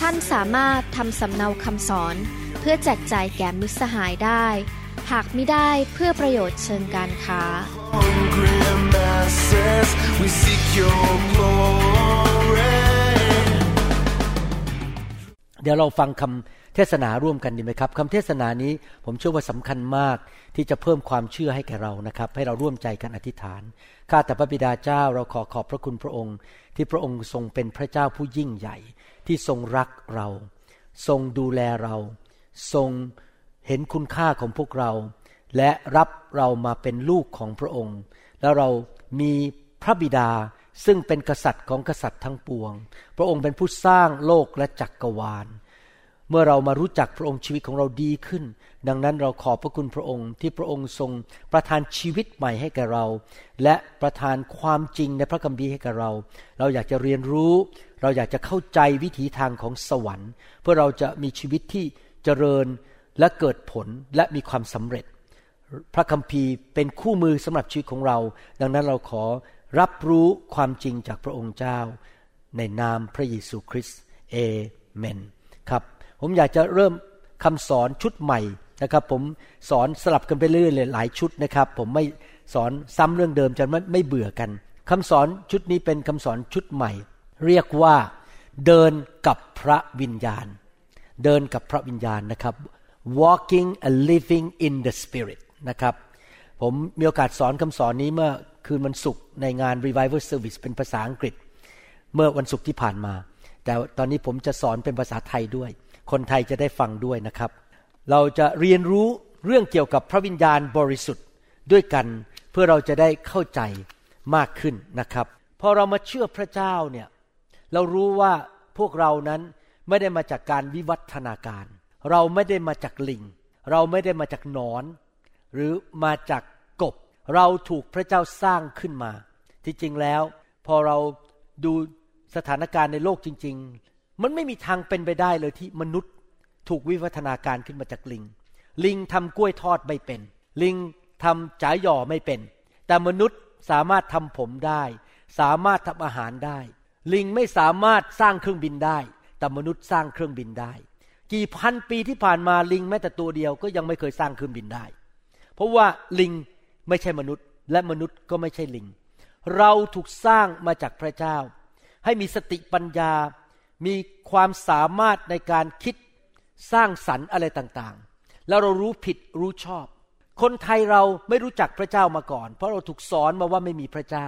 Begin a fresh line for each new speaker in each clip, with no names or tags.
ท่านสามารถทำสำเนาคำสอน เพื่อแจกจ่ายแก่มิตรสหายได้ หากไม่ได้เพื่อประโยชน์เชิงการค้า
hungry masses, we seek your glory.
เดี๋ยวเราฟังคำเทศนาร่วมกันดีไหมครับคำเทศนานี้ผมเชื่อว่าสำคัญมากที่จะเพิ่มความเชื่อให้แก่เรานะครับ ให้เราร่วมใจกันอธิษฐานข้าแต่พระบิดาเจ้าเราขอขอบพระคุณพระองค์ ที่พระองค์ทรงเป็นพระเจ้าผู้ยิ่งใหญ่ ที่ทรงรักเรา ทรงดูแลเรา ทรงเห็นคุณค่าของพวกเรา และรับเรามาเป็นลูกของพระองค์ แล้วเรามีพระบิดาซึ่งเป็นกษัตริย์ของกษัตริย์ทั้งปวง พระองค์เป็นผู้สร้างโลกและจักกรวาล เมื่อเรามารู้จักพระองค์ชีวิตของเราดีขึ้น ดังนั้นเราขอบพระคุณพระองค์ที่พระองค์ทรงประทานชีวิตใหม่ให้แก่เรา และประทานความจริงในพระคัมภีร์ให้แก่เรา เราอยากจะเรียนรู้ เราอยากจะเข้าใจวิถีทางของสวรรค์ เพื่อเราจะมีชีวิตที่เจริญและเกิดผลและมีความสำเร็จ พระคัมภีร์เป็นคู่มือสำหรับชีวิตของเรา ดังนั้นเราขอรับรู้ความจริงจากพระองค์เจ้า ในนามพระเยซูคริสต์เอเมนครับ ผมอยากจะเริ่มคำสอนชุดใหม่ นะครับ ผมสอนสลับกันไปเรื่อยๆหลายชุดนะครับ ผมไม่สอนซ้ำเรื่องเดิมจะไม่ไม่เบื่อกันคำสอนชุดนี้เป็นคำสอนชุดใหม่ เรียกว่าเดินกับพระวิญญาณ เดินกับพระวิญญาณนะครับ walking and living in the spirit นะครับ ผมมีโอกาสสอนคำสอนนี้เมื่อคืนวันศุกร์ในงาน revival service เป็นภาษาอังกฤษ เมื่อวันศุกร์ที่ผ่านมา แต่ตอนนี้ผมจะสอนเป็นภาษาไทยด้วย คนไทยจะได้ฟังด้วยนะครับ เราจะเรียนรู้เรื่องเกี่ยวกับพระวิญญาณบริสุทธิ์ด้วยกันเพื่อเราจะได้เข้าใจมากขึ้นนะครับพอเรามาเชื่อพระเจ้าเนี่ยเรารู้ว่าพวกเรานั้นไม่ได้มาจากการวิวัฒนาการ เราไม่ได้มาจากลิง เราไม่ได้มาจากนอน หรือมาจากกบ เราถูกพระเจ้าสร้างขึ้นมา ที่จริงแล้ว พอเราดูสถานการณ์ในโลกจริง ๆ มันไม่มีทางเป็นไปได้เลยที่มนุษย์ ถูกวิวัฒนาการขึ้นมาจากลิง ลิงทำกล้วยทอดไม่เป็น ลิงทำจ๋าหย่อไม่เป็น แต่มนุษย์สามารถทำผมได้ สามารถทำอาหารได้ ลิงไม่สามารถสร้างเครื่องบินได้ แต่มนุษย์สร้างเครื่องบินได้ กี่พันปีที่ผ่านมาลิงแม้แต่ตัวเดียวก็ยังไม่เคยสร้างเครื่องบินได้ เพราะว่าลิงไม่ใช่มนุษย์ และมนุษย์ก็ไม่ใช่ลิง เราถูกสร้างมาจากพระเจ้า ให้มีสติปัญญา มีความสามารถในการคิด สร้างสรรค์อะไรต่างๆ แล้วเรารู้ผิดรู้ชอบ คนไทยเราไม่รู้จักพระเจ้ามาก่อน เพราะเราถูกสอนมาว่าไม่มีพระเจ้า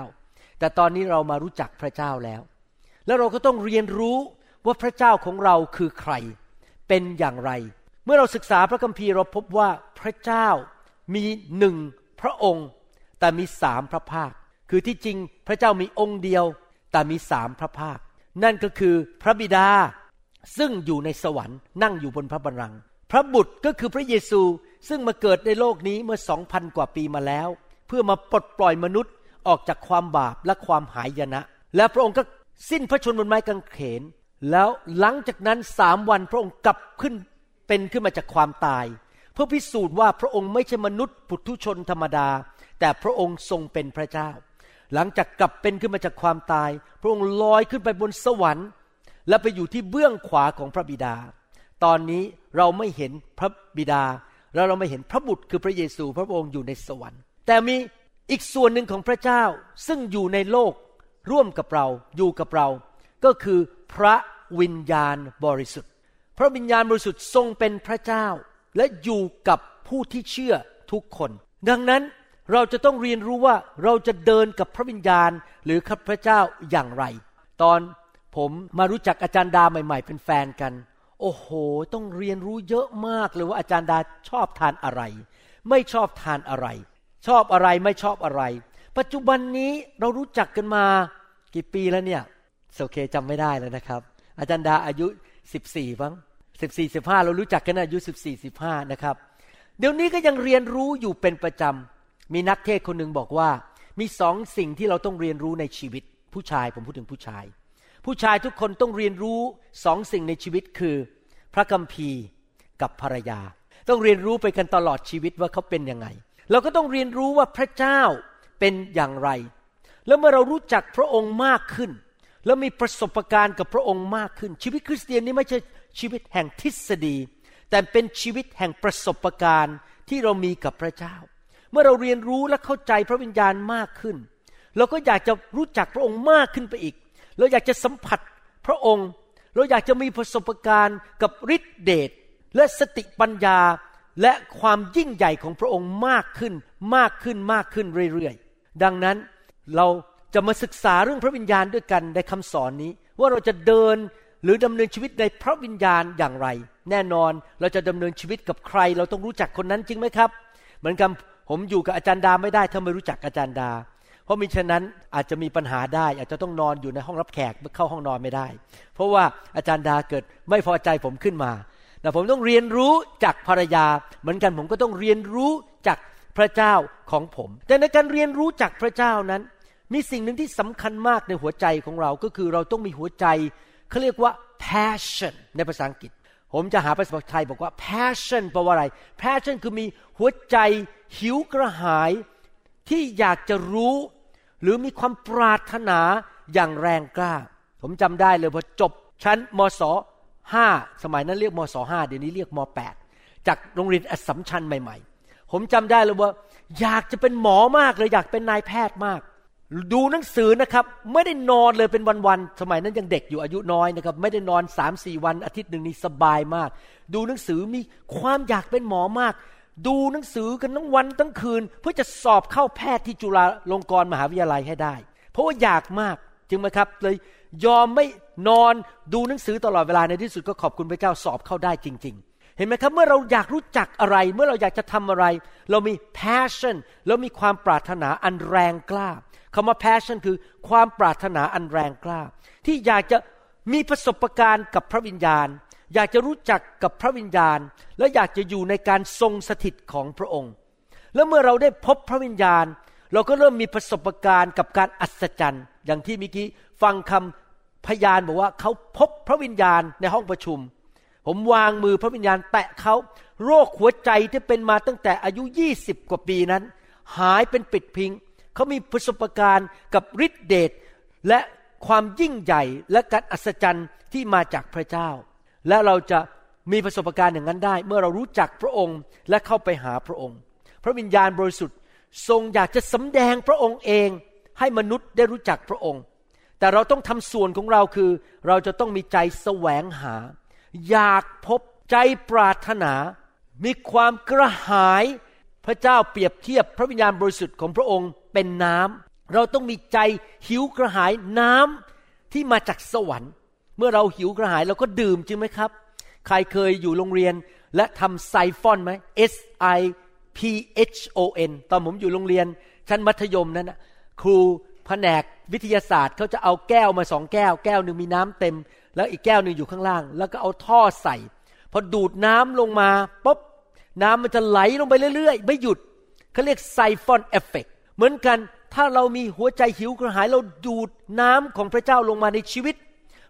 แต่ตอนนี้เรามารู้จักพระเจ้าแล้ว แล้วเราก็ต้องเรียนรู้ว่าพระเจ้าของเราคือใคร เป็นอย่างไร เมื่อเราศึกษาพระคัมภีร์เราพบว่าพระเจ้ามีหนึ่งพระองค์ แต่มีสามพระภาค คือที่จริงพระเจ้ามีองค์เดียว แต่มีสามพระภาค นั่นก็คือพระบิดา ซึ่งอยู่ในสวรรค์นั่งอยู่บนพระบัลลังก์พระบุตรก็คือพระเยซูซึ่งมาเกิดในโลกนี้เมื่อสองพันกว่าปีมาแล้ว เพื่อมาปลดปล่อยมนุษย์ออกจากความบาปและความหายนะ และพระองค์ก็สิ้นพระชนม์บนไม้กางเขน แล้วหลังจากนั้นสามวันพระองค์กลับขึ้นเป็นขึ้นมาจากความตาย เพื่อพิสูจน์ว่าพระองค์ไม่ใช่มนุษย์ปุถุชนธรรมดา แต่พระองค์ทรงเป็นพระเจ้า หลังจากกลับเป็นขึ้นมาจากความตาย พระองค์ลอยขึ้นไปบนสวรรค์ และไปอยู่ที่เบื้องขวาของพระบิดา ตอนนี้เราไม่เห็นพระบิดา แล้วเราไม่เห็นพระบุตรคือพระเยซูพระองค์อยู่ในสวรรค์ แต่มีอีกส่วนหนึ่งของพระเจ้าซึ่งอยู่ในโลกร่วมกับเราอยู่กับเรา ก็คือพระวิญญาณบริสุทธิ์ พระวิญญาณบริสุทธิ์ทรงเป็นพระเจ้า และอยู่กับผู้ที่เชื่อทุกคน ดังนั้นเราจะต้องเรียนรู้ว่าเราจะเดินกับพระวิญญาณหรือกับพระเจ้าอย่างไร ตอน ผมมารู้จักอาจารย์ดาใหม่ ๆ เป็นแฟนกัน โอ้โห ต้องเรียนรู้เยอะมากเลยว่าอาจารย์ดาชอบทานอะไร ไม่ชอบทานอะไร ชอบอะไรไม่ชอบอะไร ปัจจุบันนี้เรารู้จักกันมากี่ปีแล้วเนี่ยโอเคจำไม่ได้แล้วนะครับ อาจารย์ดาอายุ 14บ้างสิบสี่สิบห้าเรารู้จักกันอายุสิบสี่สิบห้านะครับ เดี๋ยวนี้ก็ยังเรียนรู้อยู่เป็นประจำ มีนักเทศคนหนึ่งบอกว่า มีสองสิ่งที่เราต้องเรียนรู้ในชีวิตผู้ชาย ผมพูดถึงผู้ชาย ผู้ชายทุกคนต้องเรียนรู้สองสิ่งในชีวิตคือ พระคัมภีร์กับภรรยา ต้องเรียนรู้ไปกันตลอดชีวิตว่าเขาเป็นยังไง เราก็ต้องเรียนรู้ว่าพระเจ้าเป็นอย่างไร แล้วเมื่อเรารู้จักพระองค์มากขึ้น แล้วมีประสบการณ์กับพระองค์มากขึ้น ชีวิตคริสเตียนนี้ไม่ใช่ชีวิตแห่งทฤษฎี แต่เป็นชีวิตแห่งประสบการณ์ที่เรามีกับพระเจ้า เมื่อเราเรียนรู้และเข้าใจพระวิญญาณมากขึ้น เราก็อยากจะรู้จักพระองค์มากขึ้นไปอีก เราอยากจะสัมผัสพระองค์ เราอยากจะมีประสบการณ์กับฤทธิเดชและสติปัญญาและความยิ่งใหญ่ของพระองค์มากขึ้นมากขึ้นมากขึ้นเรื่อยๆ ดังนั้นเราจะมาศึกษาเรื่องพระวิญญาณด้วยกันในคำสอนนี้ ว่าเราจะเดินหรือดำเนินชีวิตในพระวิญญาณอย่างไร แน่นอนเราจะดำเนินชีวิตกับใคร เราต้องรู้จักคนนั้นจริงไหมครับ เหมือนกับผมอยู่กับอาจารย์ดาไม่ได้ถ้าไม่รู้จักอาจารย์ดา เพราะมิฉะนั้นอาจจะมีปัญหาได้ อาจจะต้องนอนอยู่ในห้องรับแขกเข้าห้องนอนไม่ได้ เพราะว่าอาจารย์ดาเกิดไม่พอใจผมขึ้นมาแต่ผมต้องเรียนรู้จากภรรยา เหมือนกันผมก็ต้องเรียนรู้จากพระเจ้าของผม แต่ในการเรียนรู้จากพระเจ้านั้น มีสิ่งหนึ่งที่สำคัญมากในหัวใจของเราก็คือเราต้องมีหัวใจเขาเรียกว่า passion ในภาษาอังกฤษ ผมจะหาภาษาไทยบอกว่า passion แปลว่าอะไร passion คือมีหัวใจหิวกระหายที่อยากจะรู้ หรือมีความปรารถนาอย่างแรงกล้า ผมจำได้เลยพอจบชั้นมศห้าสมัยนั้นเรียกมศห้าเดี๋ยวนี้เรียกมแปดจากโรงเรียนอสมชัญใหม่ ๆ ผมจำได้เลยว่า อยากจะเป็นหมอมากเลยอยากเป็นนายแพทย์มาก ดูหนังสือนะครับ ไม่ได้นอนเลยเป็นวันๆสมัยนั้นยังเด็กอยู่อายุน้อยนะครับ ไม่ได้นอนสามสี่วันอาทิตย์หนึ่งนี่สบายมาก ดูหนังสือมีความอยากเป็นหมอมาก ดูหนังสือกันทั้งวันทั้งคืน เพื่อจะสอบเข้าแพทย์ที่จุฬาลงกรณ์มหาวิทยาลัยให้ได้ เพราะว่าอยากมากจึงไหมครับ เลยยอมไม่นอนดูหนังสือตลอดเวลาในที่สุดก็ขอบคุณพระเจ้าสอบเข้าได้จริง ๆ เห็นไหมครับ เมื่อเราอยากรู้จักอะไร เมื่อเราอยากจะทำอะไร เรามี passion แล้วมีความปรารถนาอันแรงกล้าคำว่า passion คือความปรารถนาอันแรงกล้า ที่อยากจะมีประสบการณ์กับพระวิญญาณ อยากจะรู้จักกับพระวิญญาณ และอยากจะอยู่ในการทรงสถิตของพระองค์ แล้วเมื่อเราได้พบพระวิญญาณ เราก็เริ่มมีประสบการณ์กับการอัศจรรย์ อย่างที่เมื่อกี้ฟังคำพยานบอกว่าเขาพบพระวิญญาณในห้องประชุม ผมวางมือพระวิญญาณแตะเขาโรคหัวใจที่เป็นมาตั้งแต่อายุยี่สิบกว่าปีนั้น หายเป็นปิดพิง เขามีประสบการณ์กับฤทธิเดชและความยิ่งใหญ่และการอัศจรรย์ที่มาจากพระเจ้า และเราจะมีประสบการณ์อย่างนั้นได้ เมื่อเรารู้จักพระองค์และเข้าไปหาพระองค์ พระวิญญาณบริสุทธิ์ทรงอยากจะสำแดงพระองค์เองให้มนุษย์ได้รู้จักพระองค์ แต่เราต้องทำส่วนของเราคือ เราจะต้องมีใจแสวงหา อยากพบใจปรารถนา มีความกระหายพระเจ้าเปรียบเทียบพระวิญญาณบริสุทธิ์ของพระองค์เป็นน้ำเราต้องมีใจหิวกระหายน้ำที่มาจากสวรรค์ เมื่อเราหิวกระหายเราก็ดื่มจริงไหมครับ ใครเคยอยู่โรงเรียนและทำไซฟอนไหม S I P H O N ตอนผมอยู่โรงเรียนชั้นมัธยมนั้นครูแผนกวิทยาศาสตร์เขาจะเอาแก้วมาสองแก้ว แก้วหนึ่งมีน้ำเต็ม แล้วอีกแก้วหนึ่งอยู่ข้างล่าง แล้วก็เอาท่อใส่ พอดูดน้ำลงมาปุ๊บน้ำมันจะไหลลงไปเรื่อย ๆ ไม่หยุดเขาเรียกไซฟอนเอฟเฟกเหมือนกันถ้าเรามีหัวใจหิวกระหายเราดูดน้ำของพระเจ้าลงมาในชีวิต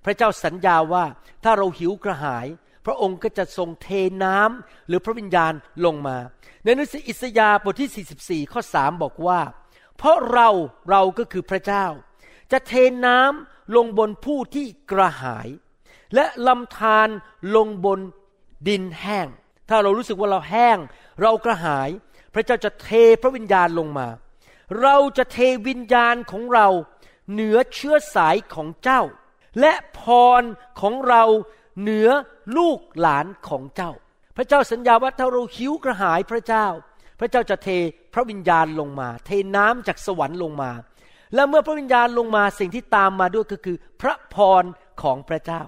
ระเจ้าสัญญาว่าถ้าเราหิวกระหาย พระองค์ก็จะทรงเทน้ำหรือพระวิญญาณลงมา ในหนังสืออิสยาห์บทที่ 44 ข้อ 3 บอกว่า เพราะเราเราก็คือพระเจ้า จะเทน้ำลงบนผู้ที่กระหาย และลำธารลงบนดินแห้ง ถ้าเรารู้สึกว่าเราแห้ง เรากระหาย พระเจ้าจะเทพระวิญญาณลงมา เราจะเทวิญญาณของเรา เหนือเชื้อสายของเจ้า และพรของเราเหนือลูกหลานของเจ้า พระเจ้าสัญญาว่าถ้าเราหิวกระหายพระเจ้า พระเจ้าจะเทพระวิญญาณลงมา เทน้ำจากสวรรค์ลงมา และเมื่อพระวิญญาณลงมาสิ่งที่ตามมาด้วยก็คือ พระพรของพระเจ้า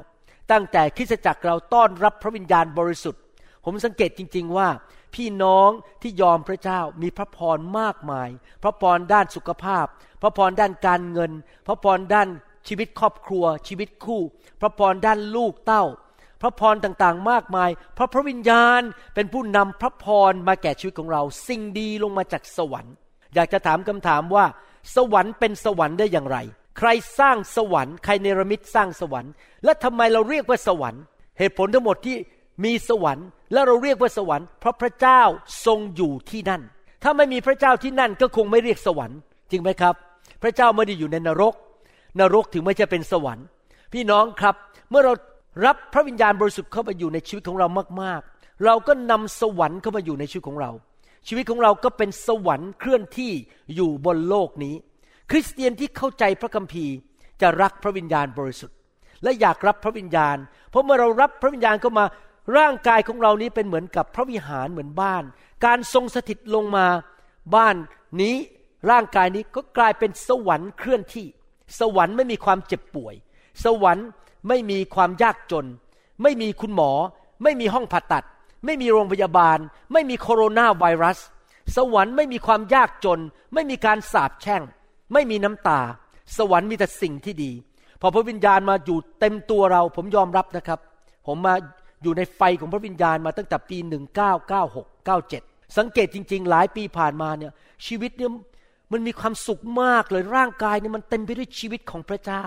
ตั้งแต่คริสตจักรเราต้อนรับพระวิญญาณบริสุทธิ์ ผมสังเกตจริง ๆว่าพี่น้องที่ยอมพระเจ้ามีพระพรมากมาย พระพรด้านสุขภาพ พระพรด้านการเงิน พระพรด้าน ชีวิตครอบครัว ชีวิตคู่ พระพรด้านลูกเต้า พระพรต่างๆ มากมาย เพราะพระวิญญาณเป็นผู้นำพระพรมาแก่ชีวิตของเรา สิ่งดีลงมาจากสวรรค์ อยากจะถามคำถามว่า สวรรค์เป็นสวรรค์ได้อย่างไร ใครสร้างสวรรค์ ใครเนรมิตสร้างสวรรค์ และทำไมเราเรียกว่าสวรรค์ เหตุผลทั้งหมดที่มีสวรรค์ และเราเรียกว่าสวรรค์ เพราะพระเจ้าทรงอยู่ที่นั่น ถ้าไม่มีพระเจ้าที่นั่นก็คงไม่เรียกสวรรค์ จริงไหมครับ พระเจ้าไม่ได้อยู่ในนรก นรกถึงไม่ใช่เป็นสวรรค์ พี่น้องครับ เมื่อเรารับพระวิญญาณบริสุทธิ์เข้ามาอยู่ในชีวิตของเรามากๆ เราก็นำสวรรค์เข้ามาอยู่ในชีวิตของเรา ชีวิตของเราก็เป็นสวรรค์เคลื่อนที่อยู่บนโลกนี้ คริสเตียนที่เข้าใจพระคัมภีร์ จะรักพระวิญญาณบริสุทธิ์ และอยากรับพระวิญญาณ เพราะเมื่อเรารับพระวิญญาณเข้ามาร่างกายของเรานี้เป็นเหมือนกับพระวิหารเหมือนบ้าน การทรงสถิตลงมาบ้านนี้ร่างกายนี้ก็กลายเป็นสวรรค์เคลื่อนที่ สวรรค์ไม่มีความเจ็บป่วย สวรรค์ไม่มีความยากจน ไม่มีคุณหมอ ไม่มีห้องผ่าตัด ไม่มีโรงพยาบาล ไม่มีโคโรนาไวรัส สวรรค์ไม่มีความยากจน ไม่มีการสาปแช่ง ไม่มีน้ำตา สวรรค์มีแต่สิ่งที่ดี พอพระวิญญาณมาอยู่เต็มตัวเราผมยอมรับนะครับ ผมมาอยู่ในไฟของพระวิญญาณมาตั้งแต่ปี 1996 97 สังเกตจริง ๆ หลายปีผ่านมาเนี่ยชีวิตเนี่ย มันมีความสุขมากเลยร่างกายเนี่ยมันเต็มไปด้วยชีวิตของพระเจ้า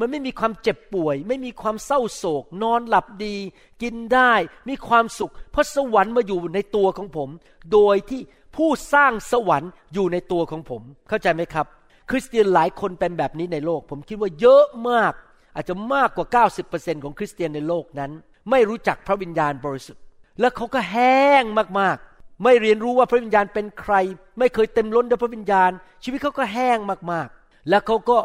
มันไม่มีความเจ็บป่วย ไม่มีความเศร้าโศก นอนหลับดี กินได้ มีความสุข เพราะสวรรค์มาอยู่ในตัวของผม โดยที่ผู้สร้างสวรรค์อยู่ในตัวของผม เข้าใจไหมครับ คริสเตียนหลายคนเป็นแบบนี้ในโลก ผมคิดว่าเยอะมาก อาจจะมากกว่า 90%ของคริสเตียนในโลกนั้น ไม่รู้จักพระวิญญาณบริสุทธิ์ และเขาก็แห้งมากๆ ไม่เรียนรู้ว่าพระวิญญาณเป็นใคร ไม่เคยเต็มล้นด้วยพระวิญญาณ ชีวิตเขาก็แห้งมากๆ แล้วเขาก็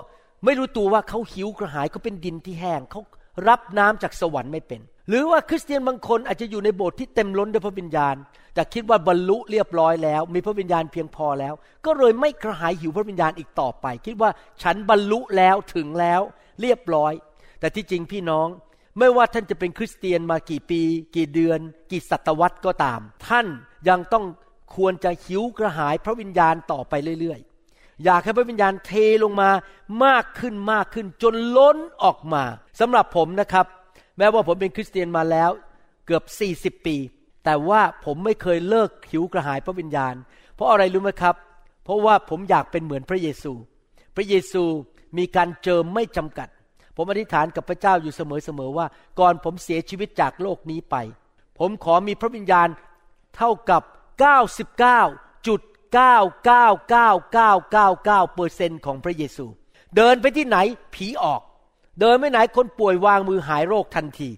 ไม่รู้ตัวว่าเขาหิวกระหายเขาเป็นดินที่แห้งเขารับน้ำจากสวรรค์ไม่เป็น หรือว่าคริสเตียนบางคนอาจจะอยู่ในโบสถ์ที่เต็มล้นด้วยพระวิญญาณ แต่คิดว่าบรรลุเรียบร้อยแล้ว มีพระวิญญาณเพียงพอแล้ว ก็เลยไม่กระหายหิวพระวิญญาณอีกต่อไป คิดว่าฉันบรรลุแล้วถึงแล้ว เรียบร้อย แต่ที่จริงพี่น้อง ไม่ว่าท่านจะเป็นคริสเตียนมากี่ปี กี่เดือน กี่ศตวรรษก็ตาม ท่านยังต้องควรจะหิวกระหายพระวิญญาณต่อไปเรื่อยๆ อยากให้พระวิญญาณเทลงมามากขึ้นมากขึ้นจนล้นออกมาสำหรับผมนะครับ แม้ว่าผมเป็นคริสเตียนมาแล้วเกือบ 40 ปี แต่ว่าผมไม่เคยเลิกหิวกระหายพระวิญญาณ เพราะอะไรรู้ไหมครับ เพราะว่าผมอยากเป็นเหมือนพระเยซู พระเยซูมีการเจิมไม่จำกัด ผมอธิษฐานกับพระเจ้าอยู่เสมอๆว่า ก่อนผมเสียชีวิตจากโลกนี้ไป ผมขอมีพระวิญญาณเท่ากับ 99.9999999เปอร์เซนต์ของพระเยซู เดินไปที่ไหนผีออก เดินไปไหนคนป่วยวางมือหายโรคทันที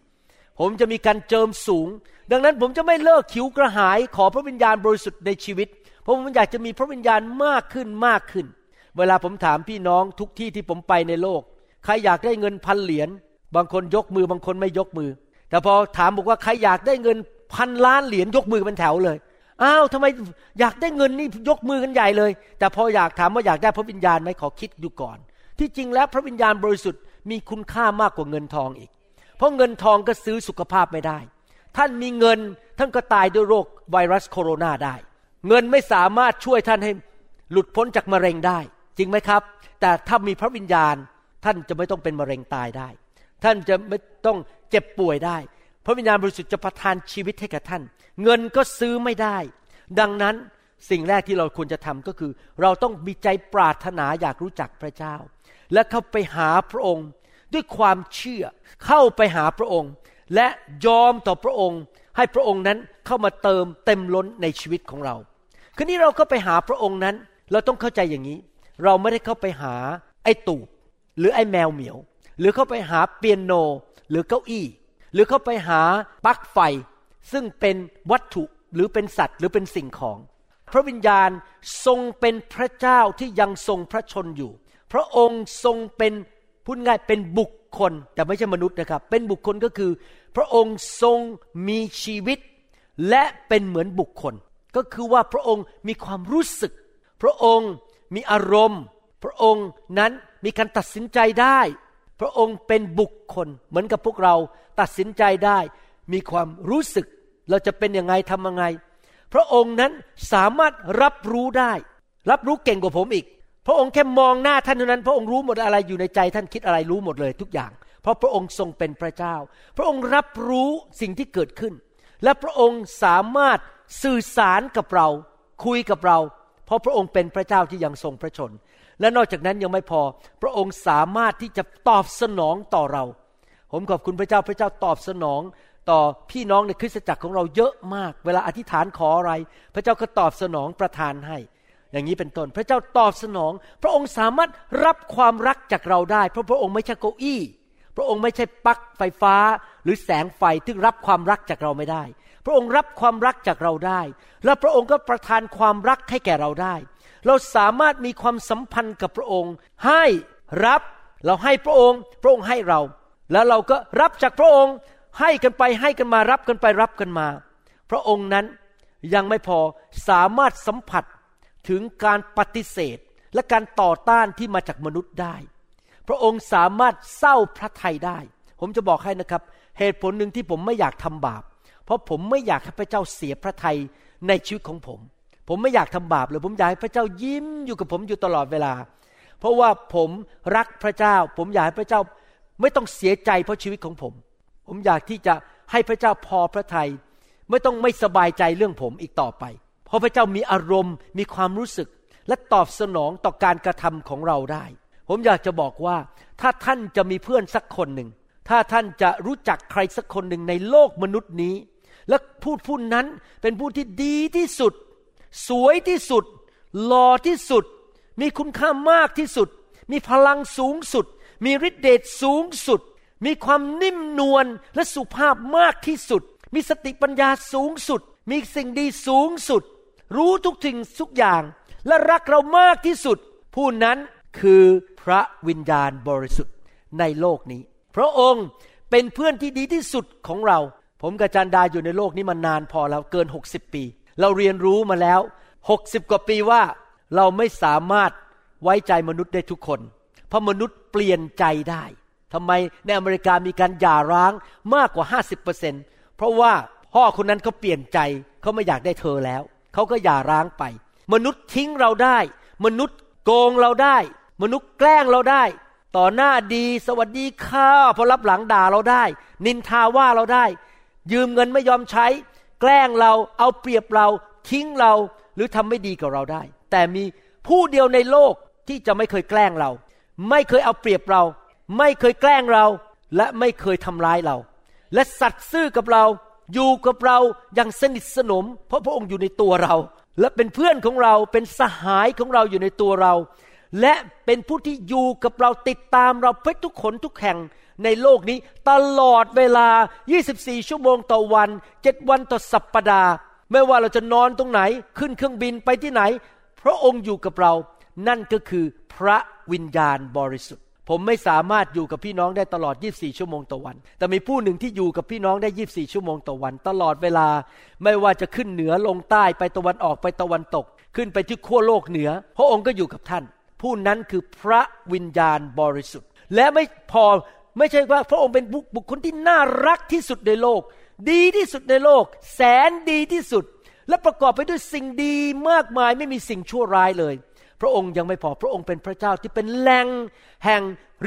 ผมจะมีการเจิมสูง ดังนั้นผมจะไม่เลิกขิวกระหายขอพระวิญญาณบริสุทธิ์ในชีวิต เพราะผมอยากจะมีพระวิญญาณมากขึ้นมากขึ้น เวลาผมถามพี่น้องทุกที่ที่ผมไปในโลก ใครอยากได้เงินพันเหรียญบางคนยกมือบางคนไม่ยกมือ แต่พอถามบอกว่าใครอยากได้เงินพันล้านเหรียญยกมือเป็นแถวเลยอ้าวทำไมอยากได้เงินนี่ยกมือกันใหญ่เลย แต่พออยากถามว่าอยากได้พระวิญญาณไหมขอคิดดูก่อน ที่จริงแล้วพระวิญญาณบริสุทธิ์มีคุณค่ามากกว่าเงินทองอีก เพราะเงินทองก็ซื้อสุขภาพไม่ได้ ท่านมีเงินท่านก็ตายด้วยโรคไวรัสโคโรนาได้ เงินไม่สามารถช่วยท่านให้หลุดพ้นจากมะเร็งได้ จริงไหมครับ แต่ถ้ามีพระวิญญาณ ท่านจะไม่ต้องเป็นมะเร็งตายได้ ท่านจะไม่ต้องเจ็บป่วยได้ พระวิญญาณบริสุทธิ์จะประทานชีวิตให้กับท่าน เงินก็ซื้อไม่ได้ ดังนั้นสิ่งแรกที่เราควรจะทำก็คือ เราต้องมีใจปรารถนาอยากรู้จักพระเจ้า และเข้าไปหาพระองค์ด้วยความเชื่อเข้าไปหาพระองค์ และยอมต่อพระองค์ ให้พระองค์นั้นเข้ามาเติมเต็มล้นในชีวิตของเราคราวนี้เราก็ไปหาพระองค์นั้น เราต้องเข้าใจอย่างนี้ เราไม่ได้เข้าไปหาไอ้ตูบ หรือไอ้แมวเหมียว หรือเข้าไปหาเปียโน หรือเก้าอี้ หรือเข้าไปหาปลั๊กไฟ ซึ่งเป็นวัตถุหรือเป็นสัตว์หรือเป็นสิ่งของ พระวิญญาณทรงเป็นพระเจ้าที่ยังทรงพระชนอยู่ พระองค์ทรงเป็นพูดง่ายเป็นบุคคลแต่ไม่ใช่มนุษย์นะครับ เป็นบุคคลก็คือ พระองค์ทรงมีชีวิต และเป็นเหมือนบุคคล ก็คือว่าพระองค์มีความรู้สึก พระองค์มีอารมณ์ พระองค์นั้น มีการตัดสินใจได้ พระองค์เป็นบุคคล เหมือนกับพวกเราตัดสินใจได้ มีความรู้สึกเราจะเป็นยังไงทำยังไง พระองค์นั้นสามารถรับรู้ได้ รับรู้เก่งกว่าผมอีก พระองค์แค่มองหน้าท่านเท่านั้น พระองค์รู้หมดอะไรอยู่ในใจท่านคิดอะไรรู้หมดเลยทุกอย่าง เพราะพระองค์ทรงเป็นพระเจ้า พระองค์รับรู้สิ่งที่เกิดขึ้น และพระองค์สามารถสื่อสารกับเรา คุยกับเรา เพราะพระองค์เป็นพระเจ้าที่ยังทรงพระชน และนอกจากนั้นยังไม่พอ พระองค์สามารถที่จะตอบสนองต่อเรา ผมขอบคุณพระเจ้าพระเจ้าตอบสนองต่อพี่น้องในคริสตจักรของเราเยอะมาก เวลาอธิษฐานขออะไร พระเจ้าก็ตอบสนองประทานให้ อย่างนี้เป็นต้นพระเจ้าตอบสนอง พระองค์สามารถรับความรักจากเราได้ เพราะพระองค์ไม่ใช่เก้าอี้ พระองค์ไม่ใช่ปลั๊กไฟฟ้า หรือแสงไฟที่รับความรักจากเราไม่ได้ พระองค์รับความรักจากเราได้ และพระองค์ก็ประทานความรักให้แก่เราได้ เราสามารถมีความสัมพันธ์กับพระองค์ ให้รับเราให้พระองค์ พระองค์ให้เรา แล้วเราก็รับจากพระองค์ให้กันไปให้กันมารับกันไปรับกันมา พระองค์นั้นยังไม่พอสามารถสัมผัสถึงการปฏิเสธและการต่อต้านที่มาจากมนุษย์ได้ พระองค์สามารถเศร้าพระทัยได้ ผมจะบอกให้นะครับ เหตุผลหนึ่งที่ผมไม่อยากทำบาป เพราะผมไม่อยากให้พระเจ้าเสียพระทัยในชีวิตของผม ผมไม่อยากทำบาปเลยผมอยากให้พระเจ้ายิ้มอยู่กับผมอยู่ตลอดเวลา เพราะว่าผมรักพระเจ้า ผมอยากให้พระเจ้าไม่ต้องเสียใจเพราะชีวิตของผม ผมอยากที่จะให้พระเจ้าพอพระทยัยไม่ต้องไม่สบายใจเรื่องผมอีกต่อไป เพราะพระเจ้ามีอารมณ์มีความรู้สึก และตอบสนองต่อการกระทำของเราได้ ผมอยากจะบอกว่าถ้าท่านจะมีเพื่อนสักคนหนึ่ง ถ้าท่านจะรู้จักใครสักคนหนึ่งในโลกมนุษย์นี้ และพูดผู้นั้นเป็นผู้ที่ดีที่สุด สวยที่สุด หล่อที่สุด มีคุณค่ามากที่สุด มีพลังสูงสุด มีฤทธิเดชสูงสุด มีความนิ่มนวลและสุภาพมากที่สุด มีสติปัญญาสูงสุด มีสิ่งดีสูงสุด รู้ทุกสิ่งทุกอย่าง และรักเรามากที่สุด ผู้นั้นคือพระวิญญาณบริสุทธิ์ในโลกนี้ พระองค์เป็นเพื่อนที่ดีที่สุดของเรา ผมกับจันดาอยู่ในโลกนี้มานานพอแล้วเกิน 60 ปี เราเรียนรู้มาแล้ว 60 กว่าปีว่าเราไม่สามารถไว้ใจมนุษย์ได้ทุกคน เพราะมนุษย์เปลี่ยนใจได้ทำไมในอเมริกามีการหย่าร้างมากกว่า 50%เพราะว่าพ่อคนนั้นเขาเปลี่ยนใจเขาไม่อยากได้เธอแล้ว เขาก็หย่าร้างไป มนุษย์ทิ้งเราได้ มนุษย์โกงเราได้ มนุษย์แกล้งเราได้ ต่อหน้าดีสวัสดีค่ะพอรับหลังด่าเราได้ นินทาว่าเราได้ ยืมเงินไม่ยอมใช้ แกล้งเราเอาเปรียบเราทิ้งเราหรือทำไม่ดีกับเราได้ แต่มีผู้เดียวในโลกที่จะไม่เคยแกล้งเรา ไม่เคยเอาเปรียบเรา ไม่เคยแกล้งเรา และไม่เคยทำร้ายเรา และสัตย์ซื่อกับเราอยู่กับเราอย่างสนิทสนม เพราะพระองค์อยู่ในตัวเรา และเป็นเพื่อนของเราเป็นสหายของเราอยู่ในตัวเรา และเป็นผู้ที่อยู่กับเราติดตามเราเพื่อทุกคนทุกแห่ง ในโลกนี้ตลอดเวลา 24 ชั่วโมงต่อวัน 7 วันต่อสัปปดาห์ ไม่ว่าเราจะนอนตรงไหน ขึ้นเครื่องบินไปที่ไหน พระองค์อยู่กับเรา นั่นก็คือพระวิญญาณบริสุทธิ์ ผมไม่สามารถอยู่กับพี่น้องได้ตลอด 24 ชั่วโมงต่อวัน แต่มีผู้หนึ่งที่อยู่กับพี่น้องได้ 24 ชั่วโมงต่อวัน ตลอดเวลา ไม่ว่าจะขึ้นเหนือลงใต้ไปตะวันออกไปตะวันตก ขึ้นไปที่ขั้วโลกเหนือ พระองค์ก็อยู่กับท่าน ผู้นั้นคือพระวิญญาณบริสุทธิ์ และไม่พอ ไม่ใช่ว่าพระองค์เป็นบุคคลที่น่ารักที่สุดในโลก ดีที่สุดในโลก แสนดีที่สุด และประกอบไปด้วยสิ่งดีมากมายไม่มีสิ่งชั่วร้ายเลย พระองค์ยังไม่พอพระองค์เป็นพระเจ้าที่เป็นแหล่งแห่ง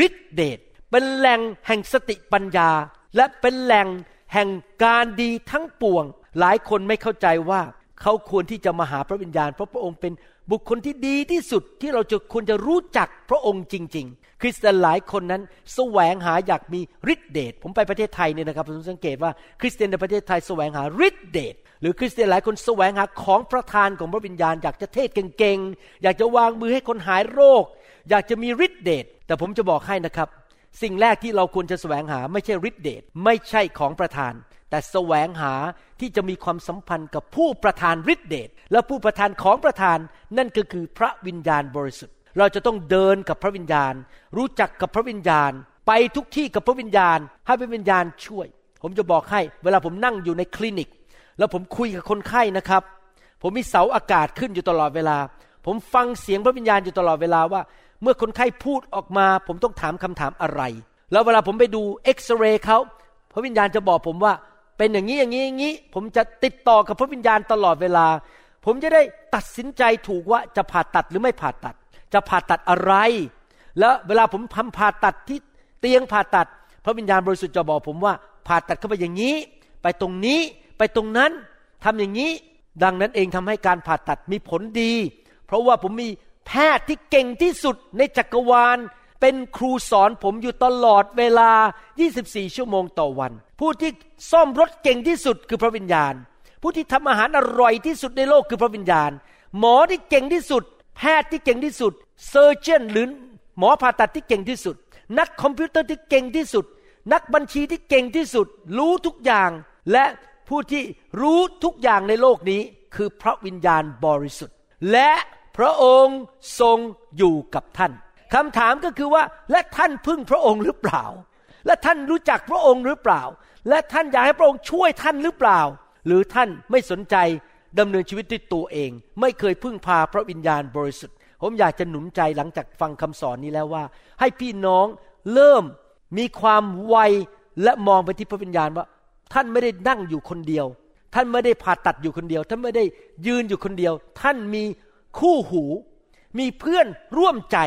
ฤทธิเดชเป็นแหล่งแห่งสติปัญญา และเป็นแหล่งแห่งการดีทั้งปวง หลายคนไม่เข้าใจว่าเขาควรที่จะมาหาพระวิญญาณ เพราะพระองค์เป็น บุคคลที่ดีที่สุดที่เราจะควรจะรู้จักพระองค์จริง ๆ คริสเตียนหลายคนนั้นแสวงหาอยากมีฤทธิเดชผมไปประเทศไทยเนี่ยนะครับผมสังเกตว่าคริสเตียนในประเทศไทยแสวงหาฤทธิเดชหรือคริสเตียนหลายคนแสวงหาของประทานของพระวิญญาณ อยากจะเทศเก่งๆอยากจะวางมือให้คนหายโรค อยากจะมีฤทธิเดชแต่ผมจะบอกให้นะครับ สิ่งแรกที่เราควรจะแสวงหาไม่ใช่ฤทธิเดชไม่ใช่ของประทาน แต่แสวงหาที่จะมีความสัมพันธ์กับผู้ประทานฤทธิเดช และผู้ประทานของประทานนั่นก็คือพระวิญญาณบริสุทธิ์ เราจะต้องเดินกับพระวิญญาณ รู้จักกับพระวิญญาณ ไปทุกที่กับพระวิญญาณ ให้พระวิญญาณช่วย ผมจะบอกให้ เวลาผมนั่งอยู่ในคลินิก แล้วผมคุยกับคนไข้นะครับ ผมมีเสาอากาศขึ้นอยู่ตลอดเวลา ผมฟังเสียงพระวิญญาณอยู่ตลอดเวลาว่า เมื่อคนไข้พูดออกมา ผมต้องถามคำถามอะไร แล้วเวลาผมไปดูเอ็กซเรย์เขาพระวิญญาณจะบอกผมว่า เป็นอย่างนี้อย่างนี้อย่างนี้ ผมจะติดต่อกับพระวิญญาณตลอดเวลา ผมจะได้ตัดสินใจถูกว่าจะผ่าตัดหรือไม่ผ่าตัด จะผ่าตัดอะไร แล้วเวลาผมทำผ่าตัดที่เตียงผ่าตัด พระวิญญาณบริสุทธิ์จะบอกผมว่าผ่าตัดเข้าไปอย่างนี้ ไปตรงนี้ไปตรงนั้นทำอย่างนี้ ดังนั้นเองทำให้การผ่าตัดมีผลดี เพราะว่าผมมีแพทย์ที่เก่งที่สุดในจักรวาล เป็นครูสอนผมอยู่ตลอดเวลา 24 ชั่วโมงต่อวัน ผู้ที่ซ่อมรถเก่งที่สุดคือพระวิญญาณ ผู้ที่ทำอาหารอร่อยที่สุดในโลกคือพระวิญญาณ หมอที่เก่งที่สุด แพทย์ที่เก่งที่สุด surgeon หรือหมอผ่าตัดที่เก่งที่สุด นักคอมพิวเตอร์ที่เก่งที่สุด นักบัญชีที่เก่งที่สุด รู้ทุกอย่าง และผู้ที่รู้ทุกอย่างในโลกนี้ คือพระวิญญาณบริสุทธิ์ และพระองค์ทรงอยู่กับท่านคำถามก็คือว่าและท่านพึ่งพระองค์หรือเปล่า และท่านรู้จักพระองค์หรือเปล่า และท่านอยากให้พระองค์ช่วยท่านหรือเปล่า หรือท่านไม่สนใจดำเนินชีวิตด้วยตัวเอง ไม่เคยพึ่งพาพระวิญญาณบริสุทธิ์ ผมอยากจะหนุนใจหลังจากฟังคำสอนนี้แล้วว่า ให้พี่น้องเริ่มมีความไวและมองไปที่พระวิญญาณว่า ท่านไม่ได้นั่งอยู่คนเดียว ท่านไม่ได้ผ่าตัดอยู่คนเดียว ท่านไม่ได้ยืนอยู่คนเดียว ท่านมีคู่หู มีเพื่อนร่วมใจ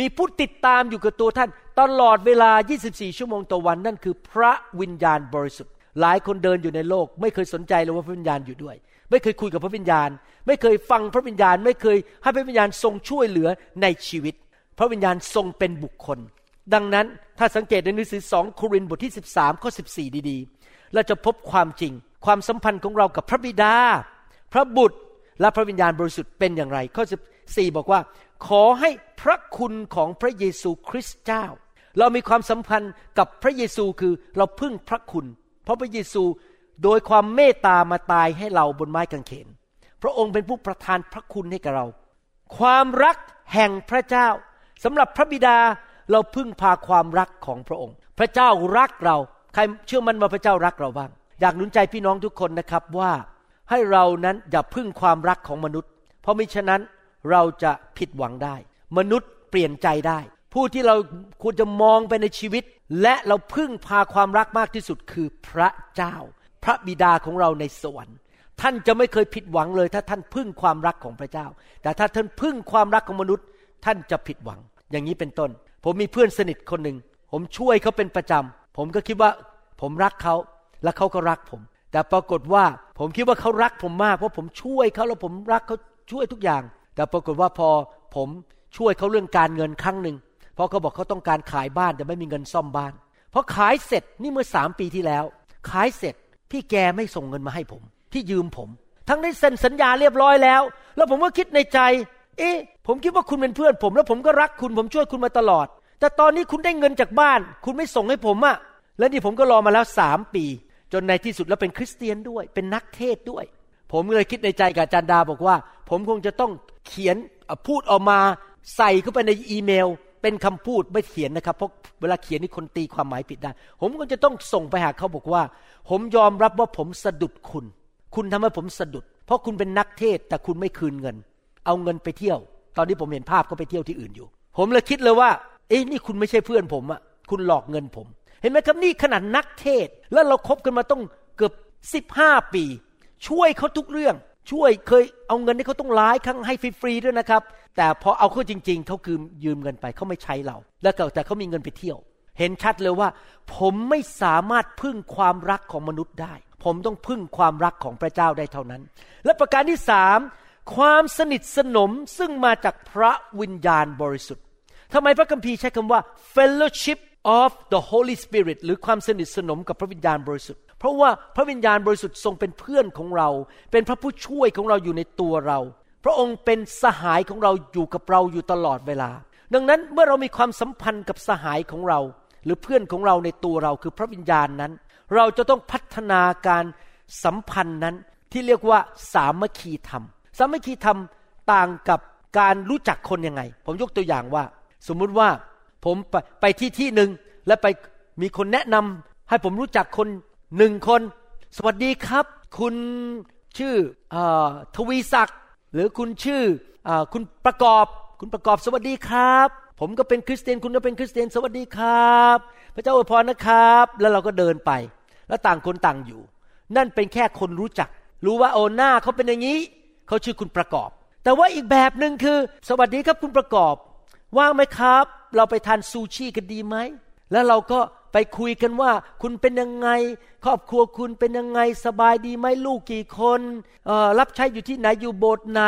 มีผู้ติดตามอยู่กับตัวท่าน ตลอดเวลา 24 ชั่วโมงต่อวันนั่นคือพระวิญญาณบริสุทธิ์ หลายคนเดินอยู่ในโลก ไม่เคยสนใจเลยว่าพระวิญญาณอยู่ด้วย ไม่เคยคุยกับพระวิญญาณ ไม่เคยฟังพระวิญญาณ ไม่เคยให้พระวิญญาณทรงช่วยเหลือในชีวิต พระวิญญาณทรงเป็นบุคคล ดังนั้นถ้าสังเกตในหนังสือสองโครินธ์บทที่ 13ข้อ14 ดีๆ เราจะพบความจริง ความสัมพันธ์ของเรากับพระบิดา พระบุตรและพระวิญญาณบริสุทธิ์เป็นอย่างไร ข้อ 14 บอกว่า ขอให้พระคุณของพระเยซูคริสต์เจ้า เรามีความสัมพันธ์กับพระเยซูคือเราพึ่งพระคุณ เพราะพระเยซูโดยความเมตตามาตายให้เราบนไม้กางเขน พระองค์เป็นผู้ประทานพระคุณให้กับเรา ความรักแห่งพระเจ้าสำหรับพระบิดาเราพึ่งพาความรักของพระองค์ พระเจ้ารักเรา ใครเชื่อมันว่าพระเจ้ารักเราบ้าง อยากหนุนใจพี่น้องทุกคนนะครับว่าให้เรานั้นอย่าพึ่งความรักของมนุษย์ เพราะมิฉะนั้นเราจะผิดหวังได้ มนุษย์เปลี่ยนใจได้ ผู้ที่เราควรจะมองไปในชีวิต และเราพึ่งพาความรักมากที่สุดคือพระเจ้า พระบิดาของเราในสวรรค์ ท่านจะไม่เคยผิดหวังเลย ถ้าท่านพึ่งความรักของพระเจ้า แต่ถ้าท่านพึ่งความรักของมนุษย์ ท่านจะผิดหวัง อย่างนี้เป็นต้น ผมมีเพื่อนสนิทคนหนึ่งผมช่วยเขาเป็นประจำผมก็คิดว่าผมรักเขาและเขาก็รักผม แต่ปรากฏว่าผมคิดว่าเขารักผมมากเพราะผมช่วยเขาแล้วผมรักเขาช่วยทุกอย่าง แต่ปรากฏว่าพอผมช่วยเขาเรื่องการเงินครั้งหนึ่ง ราะเขาบอกเขาต้องการขายบ้านแต่ไม่มีเงินซ่อมบ้านพอขายเสร็จนี่เมื่อสามปีที่แล้ว ขายเสร็จพี่แกไม่ส่งเงินมาให้ผมที่ยืมผม ทั้งได้เซ็นสัญญาเรียบร้อยแล้ว แล้วผมก็คิดในใจ เอ๊ะผมคิดว่าคุณเป็นเพื่อนผม แล้วผมก็รักคุณผมช่วยคุณมาตลอด แต่ตอนนี้คุณได้เงินจากบ้าน คุณไม่ส่งให้ผมอะและนี่ผมก็รอมาแล้วสามปี จนในที่สุดแล้วเป็นคริสเตียนด้วย เป็นนักเทศด้วย ผมเลยคิดในใจกับจารย์ดาบอกว่า ผมคงจะต้องเขียนพูดออกมาใส่เข้าไปในอีเมล เป็นคำพูดไม่เขียนนะครับ เพราะเวลาเขียนนี่คนตีความหมายผิดได้ ผมก็จะต้องส่งไปหาเขาบอกว่า ผมยอมรับว่าผมสะดุดคุณ คุณทำให้ผมสะดุด เพราะคุณเป็นนักเทศแต่คุณไม่คืนเงิน เอาเงินไปเที่ยว ตอนนี้ผมเห็นภาพเขาไปเที่ยวที่อื่นอยู่ ผมเลยคิดเลยว่า เอ๊ะนี่คุณไม่ใช่เพื่อนผมอะคุณหลอกเงินผม เห็นไหมครับนี่ขนาดนักเทศ แล้วเราครบกันมาต้องเกือบสิบห้าปี ช่วยเขาทุกเรื่อง ช่วยเคยเอาเงินให้เขาต้องร้ายครั้งให้ฟรีๆด้วยนะครับ แต่พอเอาเข้าจริง ๆเขาคือยืมเงินไปเขาไม่ใช้เรา แล้วก็แต่เขามีเงินไปเที่ยว เห็นชัดเลยว่า ผมไม่สามารถพึ่งความรักของมนุษย์ได้ ผมต้องพึ่งความรักของพระเจ้าได้เท่านั้น และประการที่สามความสนิทสนมซึ่งมาจากพระวิญญาณบริสุทธิ์ทำไมพระคัมภีร์ใช้คำว่า fellowship of the Holy Spirit หรือความสนิทสนมกับพระวิญญาณบริสุทธิ์ เพราะว่าพระวิญญาณบริสุทธิ์ทรงเป็นเพื่อนของเรา เป็นพระผู้ช่วยของเราอยู่ในตัวเรา พระองค์เป็นสหายของเราอยู่กับเราอยู่ตลอดเวลา ดังนั้นเมื่อเรามีความสัมพันธ์กับสหายของเรา หรือเพื่อนของเราในตัวเราคือพระวิญญาณนั้น เราจะต้องพัฒนาการสัมพันธ์นั้นที่เรียกว่าสามัคคีธรรม สามัคคีธรรมต่างกับการรู้จักคนยังไง ผมยกตัวอย่างว่า สมมุติว่าผมไปไปที่ที่หนึ่งและไปมีคนแนะนำให้ผมรู้จักคน หนึ่งคน สวัสดีครับ คุณชื่ออทวีศักดิ์หรือคุณชื่ออคุณประกอบ คุณประกอบสวัสดีครับ ผมก็เป็นคริสเตียนคุณก็เป็นคริสเตียนสวัสดีครับ พระเจ้าอวยพรนะครับ แล้วเราก็เดินไป แล้วต่างคนต่างอยู่ นั่นเป็นแค่คนรู้จัก รู้ว่าโอหน้าเขาเป็นอย่างนี้เขาชื่อคุณประกอบ แต่ว่าอีกแบบหนึ่งคือ สวัสดีครับคุณประกอบว่างไหมครับ เราไปทานซูชิกันดีไหมแล้วเราก็ ไปคุยกันว่าคุณเป็นยังไง ครอบครัวคุณเป็นยังไงสบายดีไหมลูกกี่คนรับใช้อยู่ที่ไหนอยู่โบสถ์ไหน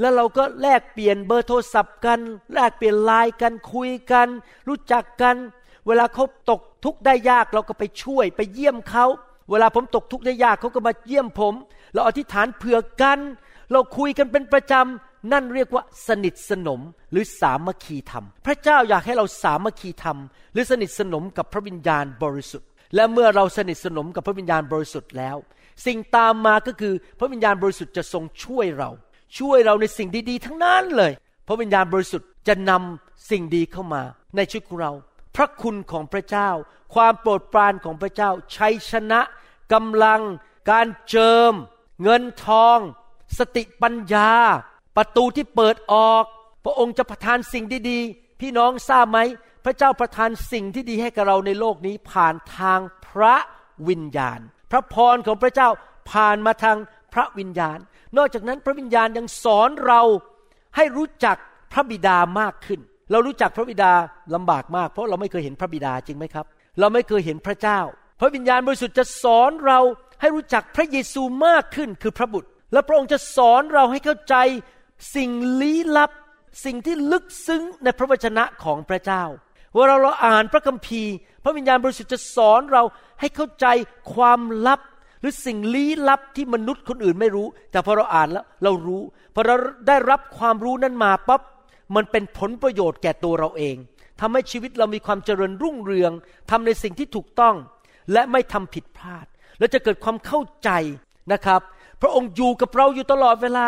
แล้วเราก็แลกเปลี่ยนเบอร์โทรศัพท์กัน แลกเปลี่ยนไลน์กันคุยกัน รู้จักกัน เวลาเขาตกทุกข์ได้ยากเราก็ไปช่วยไปเยี่ยมเขาเวลาผมตกทุกข์ได้ยากเขาก็มาเยี่ยมผม เราอธิษฐานเผื่อกัน เราคุยกันเป็นประจำ นั่นเรียกว่าสนิทสนมหรือสามัคคีธรรม พระเจ้าอยากให้เราสามัคคีธรรม หรือสนิทสนมกับพระวิญญาณบริสุทธิ์ และเมื่อเราสนิทสนมกับพระวิญญาณบริสุทธิ์แล้ว สิ่งตามมาก็คือพระวิญญาณบริสุทธิ์จะทรงช่วยเรา ช่วยเราในสิ่งดีๆ ทั้งนั้นเลย พระวิญญาณบริสุทธิ์จะนำสิ่งดีเข้ามา ในชีวิตของเรา พระคุณของพระเจ้า ความโปรดปรานของพระเจ้าชัยชนะกำลัง การเจิม เงินทอง สติปัญญา ประตูที่เปิดออก พระองค์จะประทานสิ่งดีๆ พี่น้องทราบไหม พระเจ้าประทานสิ่งที่ดีให้กับเราในโลกนี้ผ่านทางพระวิญญาณ พระพรของพระเจ้าผ่านมาทางพระวิญญาณ นอกจากนั้นพระวิญญาณยังสอนเราให้รู้จักพระบิดามากขึ้น เรารู้จักพระบิดาลำบากมาก เพราะเราไม่เคยเห็นพระบิดาจริงไหมครับ เราไม่เคยเห็นพระเจ้า พระวิญญาณบริสุทธิ์จะสอนเราให้รู้จักพระเยซูมากขึ้นคือพระบุตร และพระองค์จะสอนเราให้เข้าใจ สิ่งลี้ลับ สิ่งที่ลึกซึ้งในพระวจนะของพระเจ้าเวลาเราอ่านพระคัมภีร์ พระวิญญาณบริสุทธิ์จะสอนเราให้เข้าใจความลับ หรือสิ่งลี้ลับที่มนุษย์คนอื่นไม่รู้ แต่พอเราอ่านแล้วเรารู้พอเราได้รับความรู้นั้นมาปั๊บมันเป็นผลประโยชน์แก่ตัวเราเองทำให้ชีวิตเรามีความเจริญรุ่งเรืองทำในสิ่งที่ถูกต้อง และไม่ทำผิดพลาด และจะเกิดความเข้าใจนะครับ พระองค์อยู่กับเราอยู่ตลอดเวลา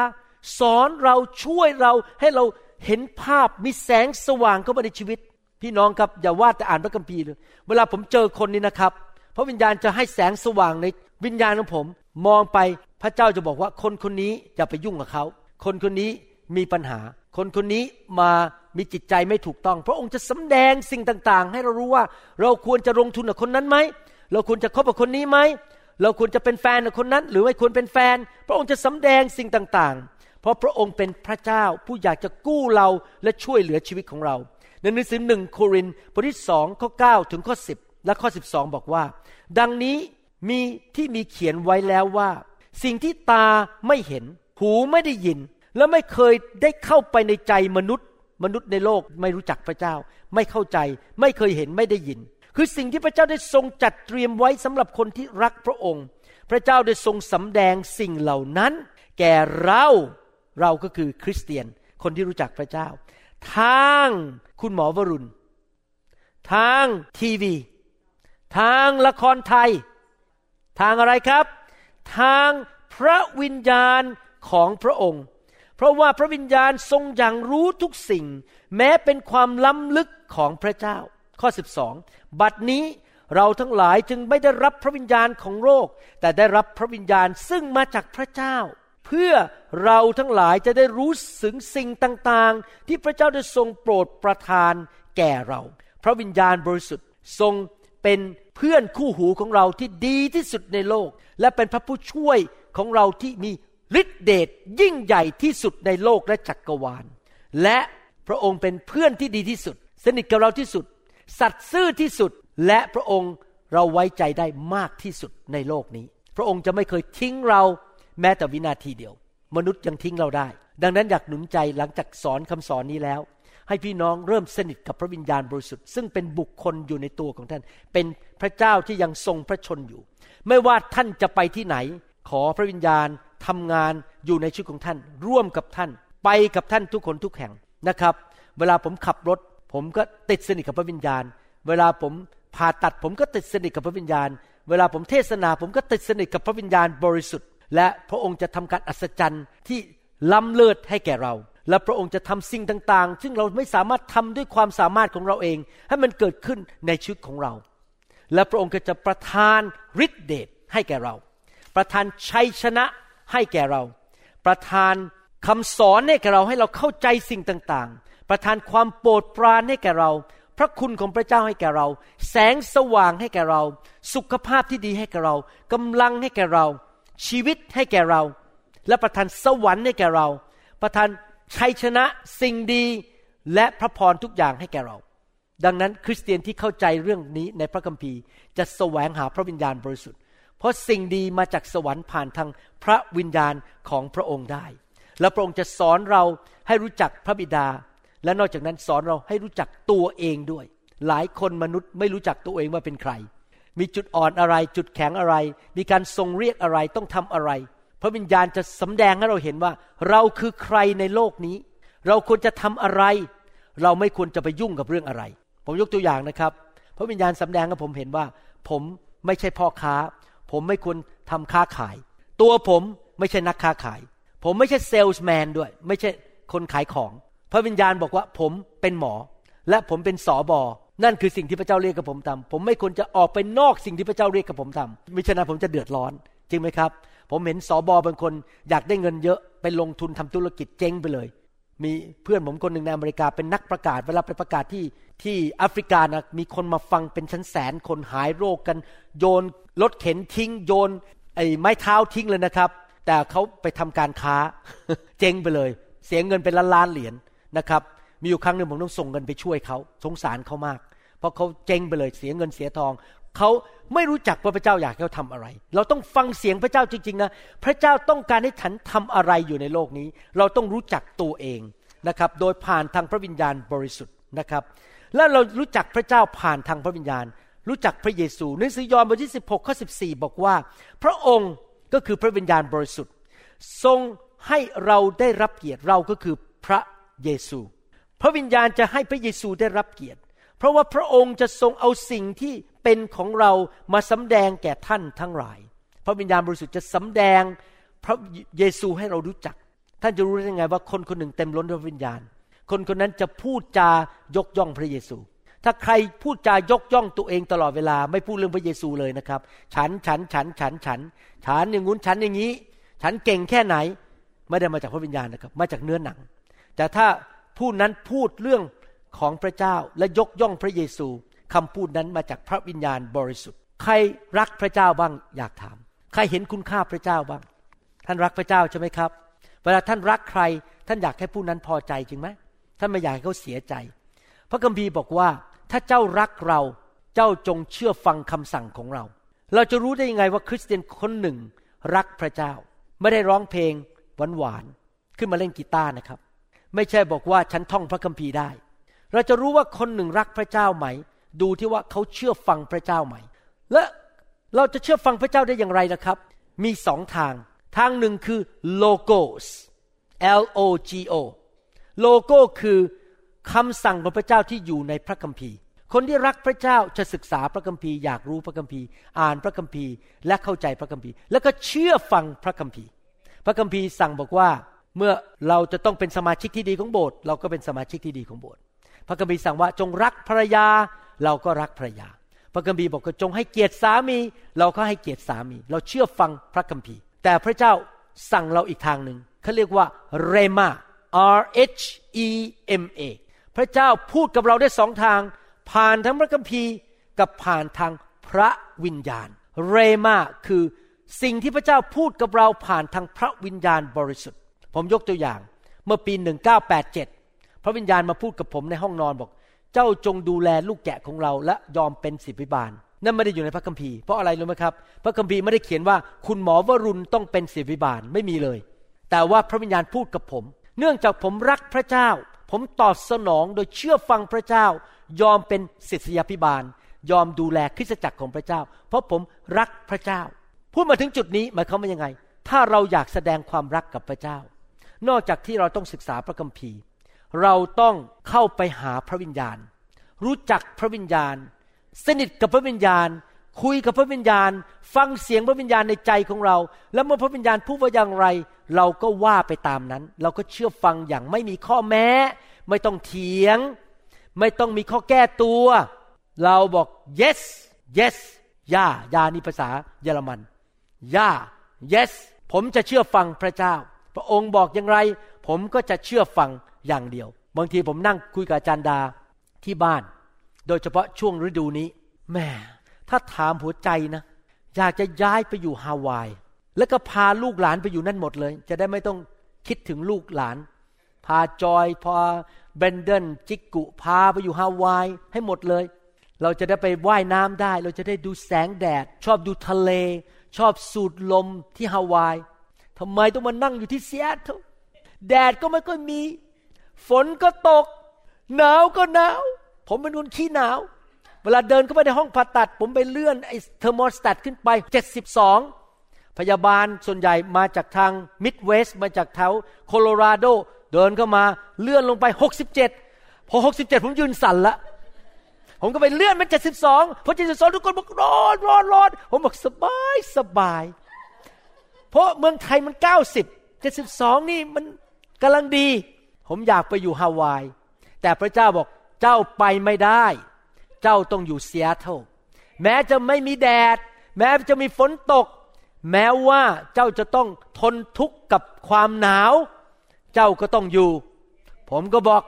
สอนเราช่วยเราให้เราเห็นภาพมีแสงสว่างเข้ามาในชีวิต พี่น้องครับอย่าว่าแต่อ่านพระคัมภีร์เลยเวลาผมเจอคนนี้นะครับ พระวิญญาณจะให้แสงสว่างในวิญญาณของผม มองไปพระเจ้าจะบอกว่าคนคนนี้อย่าไปยุ่งกับเขา คนคนนี้มีปัญหา คนคนนี้มามีจิตใจไม่ถูกต้อง พระองค์จะสำแดงสิ่งต่างๆ ให้เรารู้ว่าเราควรจะลงทุนกับคนนั้นไหมเราควรจะคบกับคนนี้ไหมเราควรจะเป็นแฟนกับคนนั้น หรือไม่ควรเป็นแฟน พระองค์จะสำแดงสิ่งต่างๆ ราะพระองค์เป็นพระเจ้าผู้อยากจะกู้เราและช่วยเหลือชีวิตของเรา ในหนังสือหนึ่งโครินธ์บทที่สองข้อ9ถึงข้อ 10 และข้อ 12 บอกว่า ดังนี้มีที่มีเขียนไว้แล้วว่า สิ่งที่ตาไม่เห็น หูไม่ได้ยิน และไม่เคยได้เข้าไปในใจมนุษย์ มนุษย์ในโลกไม่รู้จักพระเจ้า ไม่เข้าใจ ไม่เคยเห็นไม่ได้ยิน คือสิ่งที่พระเจ้าได้ทรงจัดเตรียมไว้สำหรับคนที่รักพระองค์ พระเจ้าได้ทรงสำแดงสิ่งเหล่านั้น แก่เรา เราก็คือคริสเตียน คนที่รู้จักพระเจ้า ทางคุณหมอวรุณ ทางทีวี ทางละครไทย ทางอะไรครับ ทางพระวิญญาณของพระองค์ เพราะว่าพระวิญญาณทรงอย่างรู้ทุกสิ่ง แม้เป็นความล้ำลึกของพระเจ้า ข้อ 12 บัดนี้เราทั้งหลายจึงไม่ได้รับพระวิญญาณของโลกแต่ได้รับพระวิญญาณซึ่งมาจากพระเจ้า เพื่อเราทั้งหลายจะได้รู้สึงสิ่งต่างๆ ที่พระเจ้าได้ทรงโปรดประทานแก่เรา พระวิญญาณบริสุทธิ์ทรงเป็นเพื่อนคู่หูของเราที่ดีที่สุดในโลก และเป็นพระผู้ช่วยของเราที่มีฤทธิเดชยิ่งใหญ่ที่สุดในโลกและจักกรวาล และพระองค์เป็นเพื่อนที่ดีที่สุด สนิทกับเราที่สุด สัตย์ซื่อที่สุดและพระองค์เราไว้ใจได้มากที่สุดในโลกนี้ พระองค์จะไม่เคยทิ้งเรา แม้แต่วินาทีเดียว มนุษย์ยังทิ้งเราได้ ดังนั้นอยากหนุนใจหลังจากสอนคำสอนนี้แล้ว ให้พี่น้องเริ่มสนิทกับพระวิญญาณบริสุทธิ์ ซึ่งเป็นบุคคลอยู่ในตัวของท่าน เป็นพระเจ้าที่ยังทรงพระชนอยู่ ไม่ว่าท่านจะไปที่ไหน ขอพระวิญญาณทำงานอยู่ในชีวิตของท่าน ร่วมกับท่าน ไปกับท่านทุกคนทุกแห่งนะครับ เวลาผมขับรถ ผมก็ติดสนิทกับพระวิญญาณ เวลาผมผ่าตัดผมก็ติดสนิทกับพระวิญญาณ เวลาผมเทศนาผมก็ติดสนิทกับพระวิญญาณบริสุทธิ์ และพระองค์จะทำการอัศจรรย์ที่ล้ำเลิศให้แก่เรา และพระองค์จะทำสิ่งต่างๆ ซึ่งเราไม่สามารถทำด้วยความสามารถของเราเอง ให้มันเกิดขึ้นในชีวิตของเรา และพระองค์ก็จะประทานฤทธิเดชให้แก่เรา ประทานชัยชนะให้แก่เรา ประทานคำสอนให้แก่เราให้เราเข้าใจสิ่งต่างๆ ประทานความโปรดปรานให้แก่เรา พระคุณของพระเจ้าให้แก่เรา แสงสว่างให้แก่เรา สุขภาพที่ดีให้แก่เรากำลังให้แก่เรา ชีวิตให้แก่เรา และประทานสวรรค์ให้แก่เรา ประทานชัยชนะสิ่งดีและพระพรทุกอย่างให้แก่เรา ดังนั้นคริสเตียนที่เข้าใจเรื่องนี้ในพระคัมภีร์ จะแสวงหาพระวิญญาณบริสุทธิ์ เพราะสิ่งดีมาจากสวรรค์ผ่านทางพระวิญญาณของพระองค์ได้ และพระองค์จะสอนเราให้รู้จักพระบิดา และนอกจากนั้นสอนเราให้รู้จักตัวเองด้วย หลายคนมนุษย์ไม่รู้จักตัวเองว่าเป็นใคร มีจุดอ่อนอะไร จุดแข็งอะไร มีการทรงเรียกอะไรต้องทำอะไร พระวิญญาณจะสำแดงให้เราเห็นว่า เราคือใครในโลกนี้ เราควรจะทำอะไร เราไม่ควรจะไปยุ่งกับเรื่องอะไร ผมยกตัวอย่างนะครับ พระวิญญาณสำแดงให้ผมเห็นว่า ผมไม่ใช่พ่อค้า ผมไม่ควรทำค้าขาย ตัวผมไม่ใช่นักค้าขาย ผมไม่ใช่เซลส์แมนด้วย ไม่ใช่คนขายของ พระวิญญาณบอกว่าผมเป็นหมอ และผมเป็นสอบอ นั่นคือสิ่งที่พระเจ้าเรียกกับผมทำผมไม่ควรจะออกไปนอกสิ่งที่พระเจ้าเรียกกับผมทำมิฉะนั้นผมจะเดือดร้อน จริงไหมครับ ผมเห็นสอบอบางคนอยากได้เงินเยอะไปลงทุนทำธุรกิจเจ๊งไปเลย มีเพื่อนผมคนหนึ่งในอเมริกาเป็นนักประกาศเวลาไปประกาศที่ที่แอฟริกานะมีคนมาฟังเป็นชั้นแสนคนหายโรคกัน โยนรถเข็นทิ้ง โยนไอ้ไม้เท้าทิ้งเลยนะครับ แต่เขาไปทำการค้าเจ๊งไปเลย เสียเงินเป็นล้านล้านเหรียญนะครับ มีอยู่ครั้งหนึ่งผมต้องส่งเงินไปช่วยเขาสงสารเขามาก เพราะเขาเจ๊งไปเลยเสียเงินเสียทองเขาไม่รู้จักว่าพระเจ้าอยากให้เขาทำอะไร เราต้องฟังเสียงพระเจ้าจริงๆนะพระเจ้าต้องการให้ฉันทำอะไรอยู่ในโลกนี้ เราต้องรู้จักตัวเองนะครับ โดยผ่านทางพระวิญญาณบริสุทธิ์นะครับ และเรารู้จักพระเจ้าผ่านทางพระวิญญาณ รู้จักพระเยซูหนังสือยอห์นบทที่16ข้อ14 บอกว่า พระองค์ก็คือพระวิญญาณบริสุทธิ์ ทรงให้เราได้รับเกียรติเราก็คือพระเยซู พระวิญญาณจะให้พระเยซูได้รับเกียรติ เพราะว่าพระองค์จะทรงเอาสิ่งที่เป็นของเรามาสำแดงแก่ท่านทั้งหลาย พระวิญญาณบริสุทธิ์จะสำแดงพระเยซูให้เรารู้จัก ท่านจะรู้ได้ยังไงว่าคนคนหนึ่งเต็มล้นด้วยวิญญาณ คนคนนั้นจะพูดจายกย่องพระเยซู ถ้าใครพูดจายกย่องตัวเองตลอดเวลาไม่พูดเรื่องพระเยซูเลยนะครับ ฉันฉันฉันฉันฉัน ฉันอย่างงู้นฉันอย่างนี้ ฉันเก่งแค่ไหน ไม่ได้มาจากพระวิญญาณนะครับ มาจากเนื้อหนัง แต่ถ้า ผู้นั้นพูดเรื่องของพระเจ้าและยกย่องพระเยซูคำพูดนั้นมาจากพระวิญญาณบริสุทธิ์ ใครรักพระเจ้าบ้างอยากถาม ใครเห็นคุณค่าพระเจ้าบ้าง ท่านรักพระเจ้าใช่ไหมครับ เวลาท่านรักใคร ท่านอยากให้ผู้นั้นพอใจจริงไหมท่านไม่อยากให้เขาเสียใจ พระคัมภีร์บอกว่า ถ้าเจ้ารักเราเจ้าจงเชื่อฟังคำสั่งของเรา เราจะรู้ได้ยังไงว่าคริสเตียนคนหนึ่งรักพระเจ้า ไม่ได้ร้องเพลงหวานๆขึ้นมาเล่นกีตาร์นะครับ ไม่ใช่บอกว่าฉันท่องพระคัมภีร์ได้ เราจะรู้ว่าคนหนึ่งรักพระเจ้าไหม ดูที่ว่าเขาเชื่อฟังพระเจ้าไหม และเราจะเชื่อฟังพระเจ้าได้อย่างไรนะครับ มีสองทาง ทางหนึ่งคือ logos L O G O โลโก้คือคำสั่งของพระเจ้าที่อยู่ในพระคัมภีร์ คนที่รักพระเจ้าจะศึกษาพระคัมภีร์อยากรู้พระคัมภีร์ อ่านพระคัมภีร์และเข้าใจพระคัมภีร์ แล้วก็เชื่อฟังพระคัมภีร์ พระคัมภีร์สั่งบอกว่า เมื่อเราจะต้องเป็นสมาชิกที่ดีของโบสถ์เราก็เป็นสมาชิกที่ดีของโบสถ์พระคัมภีร์สั่งว่าจงรักภรรยาเราก็รักภรรยา พระคัมภีร์บอกว่าจงให้เกียรติสามี เราก็ให้เกียรติสามี เราเชื่อฟังพระคัมภีร์ แต่พระเจ้าสั่งเราอีกทางหนึ่งเขาเรียกว่าเรมา R H E M A พระเจ้าพูดกับเราได้สองทาง ผ่านทั้งพระคัมภีร์กับผ่านทางพระวิญญาณ เรมาคือสิ่งที่พระเจ้าพูดกับเราผ่านทางพระวิญญาณบริสุทธิ์ ผมยกตัวอย่าง เมื่อปี 1987 พระวิญญาณมาพูดกับผมในห้องนอนบอก เจ้าจงดูแลลูกแกะของเราและยอมเป็นศิบิบาล นั่นไม่ได้อยู่ในพระคัมภีร์เพราะอะไรรู้ไหมครับ พระคัมภีร์ไม่ได้เขียนว่าคุณหมอวรุณต้องเป็นศิบิบาลไม่มีเลย แต่ว่าพระวิญญาณพูดกับผม เนื่องจากผมรักพระเจ้า ผมตอบสนองโดยเชื่อฟังพระเจ้า ยอมเป็นศิษยาพิบาล ยอมดูแลคริสตจักรของพระเจ้า เพราะผมรักพระเจ้า พูดมาถึงจุดนี้หมายความว่ายังไง ถ้าเราอยากแสดงความรักกับพระเจ้า นอกจากที่เราต้องศึกษาพระคัมภีร์ เราต้องเข้าไปหาพระวิญญาณ รู้จักพระวิญญาณ สนิทกับพระวิญญาณ คุยกับพระวิญญาณ ฟังเสียงพระวิญญาณในใจของเรา แล้วเมื่อพระวิญญาณพูดว่าอย่างไร เราก็ว่าไปตามนั้น เราก็เชื่อฟังอย่างไม่มีข้อแม้ ไม่ต้องเถียง ไม่ต้องมีข้อแก้ตัว เราบอก yes yes ย่าย่านี่ภาษาเยอรมันย่า yes ผมจะเชื่อฟังพระเจ้า พระองค์บอกอย่างไร ผมก็จะเชื่อฟังอย่างเดียว บางทีผมนั่งคุยกับอาจารย์ดาที่บ้าน โดยเฉพาะช่วงฤดูนี้แม่ถ้าถามหัวใจนะ อยากจะย้ายไปอยู่ฮาวาย แล้วก็พาลูกหลานไปอยู่นั่นหมดเลย จะได้ไม่ต้องคิดถึงลูกหลาน พาจอยพาเบนเดนจิกกุพาไปอยู่ฮาวายให้หมดเลย เราจะได้ไปว่ายน้ำได้ เราจะได้ดูแสงแดด ชอบดูทะเล ชอบสูดลมที่ฮาวาย ทำไมต้องมานั่งอยู่ที่เซียตแดดก็ไม่ค่อยมี ฝนก็ตก หนาวก็หนาว ผมเป็นคนขี้หนาว เวลาเดินเข้าไปในห้องผ่าตัด ผมไปเลื่อนไอ้เทอร์โมสแตทขึ้นไป 72 พยาบาลส่วนใหญ่มาจากทางมิดเวสต์มาจากแถวโคโลราโด เดินเข้ามาเลื่อนลงไป 67 พอ 67 ผมยืนสั่นละผมก็ไปเลื่อนเป็น72พอ72ทุกคนบอกร้อนร้อนร้อนผมบอกสบายสบาย เพราะเมืองไทยมัน 90 72 นี่มันกำลังดี ผมอยากไปอยู่ฮาวาย แต่พระเจ้าบอกเจ้าไปไม่ได้ เจ้าต้องอยู่เซียเทิลแม้จะไม่มีแดด แม้จะมีฝนตก แม้ว่าเจ้าจะต้องทนทุกข์กับความหนาว เจ้าก็ต้องอยู่ ผมก็บอก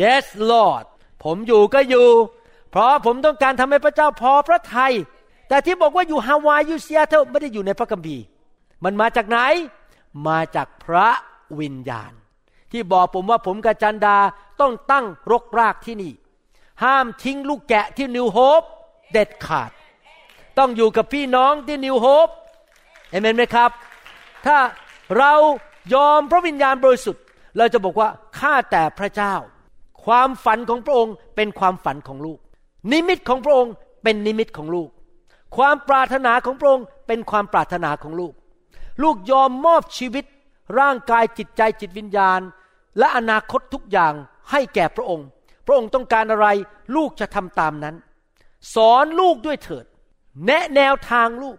yes Lord ผมอยู่ก็อยู่ เพราะผมต้องการทำให้พระเจ้าพอพระทยัย แต่ที่บอกว่าอยู่ฮาวายอยู่เซียเทลไม่ได้อยู่ในพระคัมภีร์ มันมาจากไหน มาจากพระวิญญาณ ที่บอกผมว่าผมกับจันดาต้องตั้งรกรากที่นี่ ห้ามทิ้งลูกแกะที่ New Hope เด็ดขาด ต้องอยู่กับพี่น้องที่ New Hope Amen ไหมครับ ถ้าเรายอมพระวิญญาณบริสุทธิ์ เราจะบอกว่าข้าแต่พระเจ้า ความฝันของพระองค์เป็นความฝันของลูก นิมิตของพระองค์เป็นนิมิตของลูก ความปรารถนาของพระองค์เป็นความปรารถนาของลูก ลูกยอมมอบชีวิต ร่างกายจิตใจจิตวิญญาณ และอนาคตทุกอย่างให้แก่พระองค์ พระองค์ต้องการอะไรลูกจะทำตามนั้น สอนลูกด้วยเถิด แนะแนวทางลูก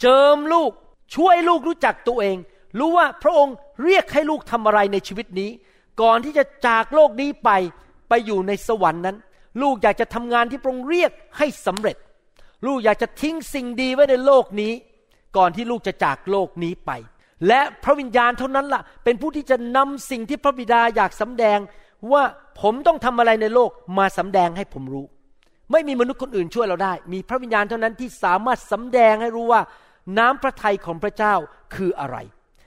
เจิมลูกช่วยลูกรู้จักตัวเอง รู้ว่าพระองค์เรียกให้ลูกทำอะไรในชีวิตนี้ ก่อนที่จะจากโลกนี้ไปไปอยู่ในสวรรค์นั้น ลูกอยากจะทำงานที่พระองค์เรียกให้สำเร็จ ลูกอยากจะทิ้งสิ่งดีไว้ในโลกนี้ ก่อนที่ลูกจะจากโลกนี้ไป และพระวิญญาณเท่านั้นละ่ะ เป็นผู้ที่จะนำสิ่งที่พระบิดาอยากสำแดงว่าผมต้องทำอะไรในโลกมาสำแดงให้ผมรู้ ไม่มีมนุษย์คนอื่นช่วยเราได้ มีพระวิญญาณเท่านั้นที่สามารถสำแดงให้รู้ว่า น้ำพระทัยของพระเจ้าคืออะไร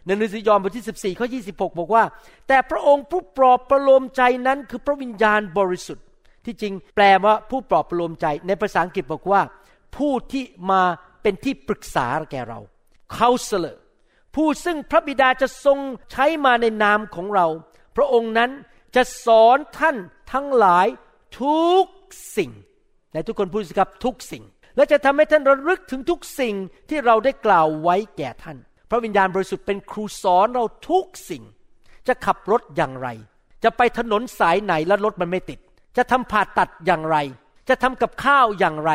ในหนังสือยอห์นบทที่ 14 ข้อ 26 บอกว่า แต่พระองค์ผู้ปลอบประโลมใจนั้นคือพระวิญญาณบริสุทธิ์ ที่จริงแปลว่าผู้ปลอบประโลมใจในภาษาอังกฤษบอกว่า ผู้ที่มาเป็นที่ปรึกษาแก่เรา counselor ผู้ซึ่งพระบิดาจะทรงใช้มาในนามของเรา พระองค์นั้นจะสอนท่านทั้งหลายทุกสิ่งในทุกคนพูดสิครับทุกสิ่ง และจะทำให้ท่านระลึกถึงทุกสิ่งที่เราได้กล่าวไว้แก่ท่าน พระวิญญาณบริสุทธิ์เป็นครูสอนเราทุกสิ่ง จะขับรถอย่างไร จะไปถนนสายไหนแล้วรถมันไม่ติด จะทำผ่าตัดอย่างไร จะทำกับข้าวอย่างไร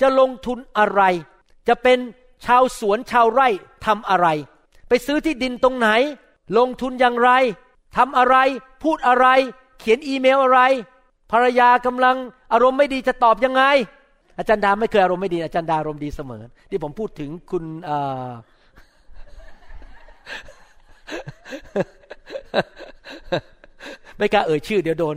จะลงทุนอะไร จะเป็นชาวสวนชาวไร่ทำอะไร ไปซื้อที่ดินตรงไหน ลงทุนอย่างไรทำอะไร พูดอะไร เขียนอีเมลอะไร ภรรยากำลังอารมณ์ไม่ดีจะตอบยังไง อาจารย์ดาไม่เคยอารมณ์ไม่ดี อาจารย์ดาอารมณ์ดีเสมอ ที่ผมพูดถึงคุณไม่กล้าเอ่ยชื่อเดี๋ยวโดน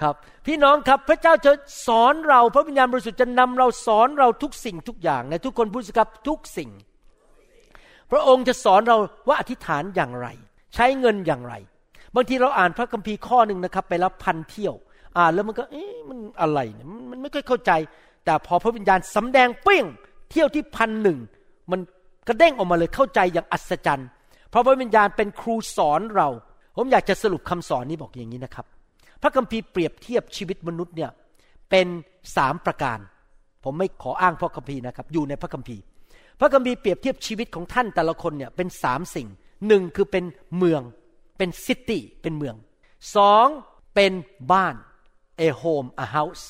ครับ พี่น้องครับพระเจ้าจะสอนเราพระวิญญาณบริสุทธิ์จะนำเราสอนเราทุกสิ่งทุกอย่างในทุกคนพูดสิครับทุกสิ่ง พระองค์จะสอนเราว่าอธิษฐานอย่างไร ใช้เงินอย่างไร บางทีเราอ่านพระคัมภีร์ข้อหนึ่งนะครับ ไปแล้วพันเที่ยว อ่านแล้วมันก็เอ๊ะมันอะไรเนี่ยมันไม่ค่อยเข้าใจ แต่พอพระวิญญาณสำแดงเปี้ยงเที่ยวที่พันหนึ่งมันกระเด้งออกมาเลยเข้าใจอย่างอัศจรรย์ เพราะพระวิญญาณเป็นครูสอนเรา ผมอยากจะสรุปคำสอนนี้บอกอย่างนี้นะครับ พระคัมภีร์เปรียบเทียบชีวิตมนุษย์เนี่ยเป็นสามประการ ผมไม่ขออ้างพระคัมภีร์นะครับ อยู่ในพระคัมภีร์ พระคัมภีร์เปรียบเทียบชีวิตของท่านแต่ละคนเนี่ยเป็นสามสิ่งหนึ่งคือเป็นเมืองเป็นซิตี้เป็นเมืองสองเป็นบ้าน a home a house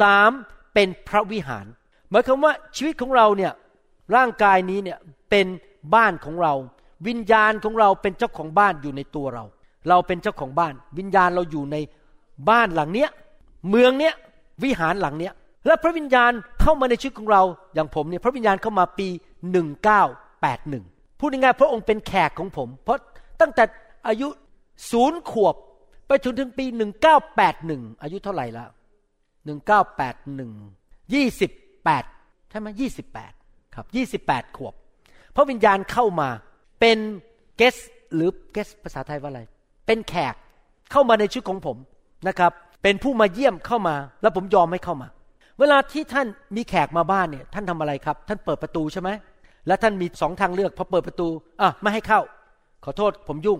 สามเป็นพระวิหารหมายความว่าชีวิตของเราเนี่ยร่างกายนี้เนี่ยเป็นบ้านของเรา วิญญาณของเราเป็นเจ้าของบ้านอยู่ในตัวเรา เราเป็นเจ้าของบ้าน วิญญาณเราอยู่ใน บ้านหลังเนี้ยเมืองเนี้ยวิหารหลังเนี้ยและพระวิญญาณเข้ามาในชีวิตของเราอย่างผมเนี่ยพระวิญญาณเข้ามาปี 1981พูดง่ายๆพระองค์เป็นแขกของผม เพราะตั้งแต่อายุศูนย์ขวบไปจนถึงปี 1981 อายุเท่าไหร่แล้ว1981 28 ใช่ไหม28 ครับ 28 ขวบ พระวิญญาณเข้ามาเป็น guest หรือเกสภาษาไทยว่าอะไร เป็นแขกเข้ามาในชีวิตของผม นะครับ เป็นผู้มาเยี่ยมเข้ามา แล้วผมยอมให้เข้ามา เวลาที่ท่านมีแขกมาบ้านเนี่ย ท่านทำอะไรครับ ท่านเปิดประตูใช่ไหมแล้วท่านมีสองทางเลือกพอเปิดประตูอะไม่ให้เข้า ขอโทษผมยุ่ง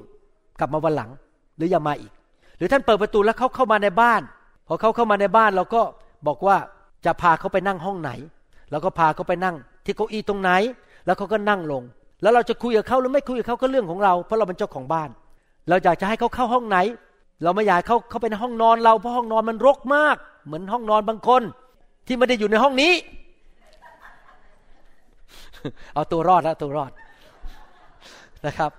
กลับมาวันหลัง หรืออย่ามาอีก หรือท่านเปิดประตูแล้วเขาเข้ามาในบ้าน พอเขาเข้ามาในบ้านเราก็บอกว่าจะพาเขาไปนั่งห้องไหน แล้วก็พาเขาไปนั่ง ที่เก้าอี้ตรงไหน แล้วเขาก็นั่งลง แล้วเราจะคุยกับเขาหรือไม่คุยกับเขาก็เรื่องของเรา เพราะเราเป็นเจ้าของบ้าน เราอยากจะให้เขาเข้าห้องไหน เราไม่อยากเขาเขาไปในห้องนอนเราเพราะห้องนอนมันรกมาก เหมือนห้องนอนบางคน ที่ไม่ได้อยู่ในห้องนี้ เอาตัวรอดแล้วตัวรอดนะครับ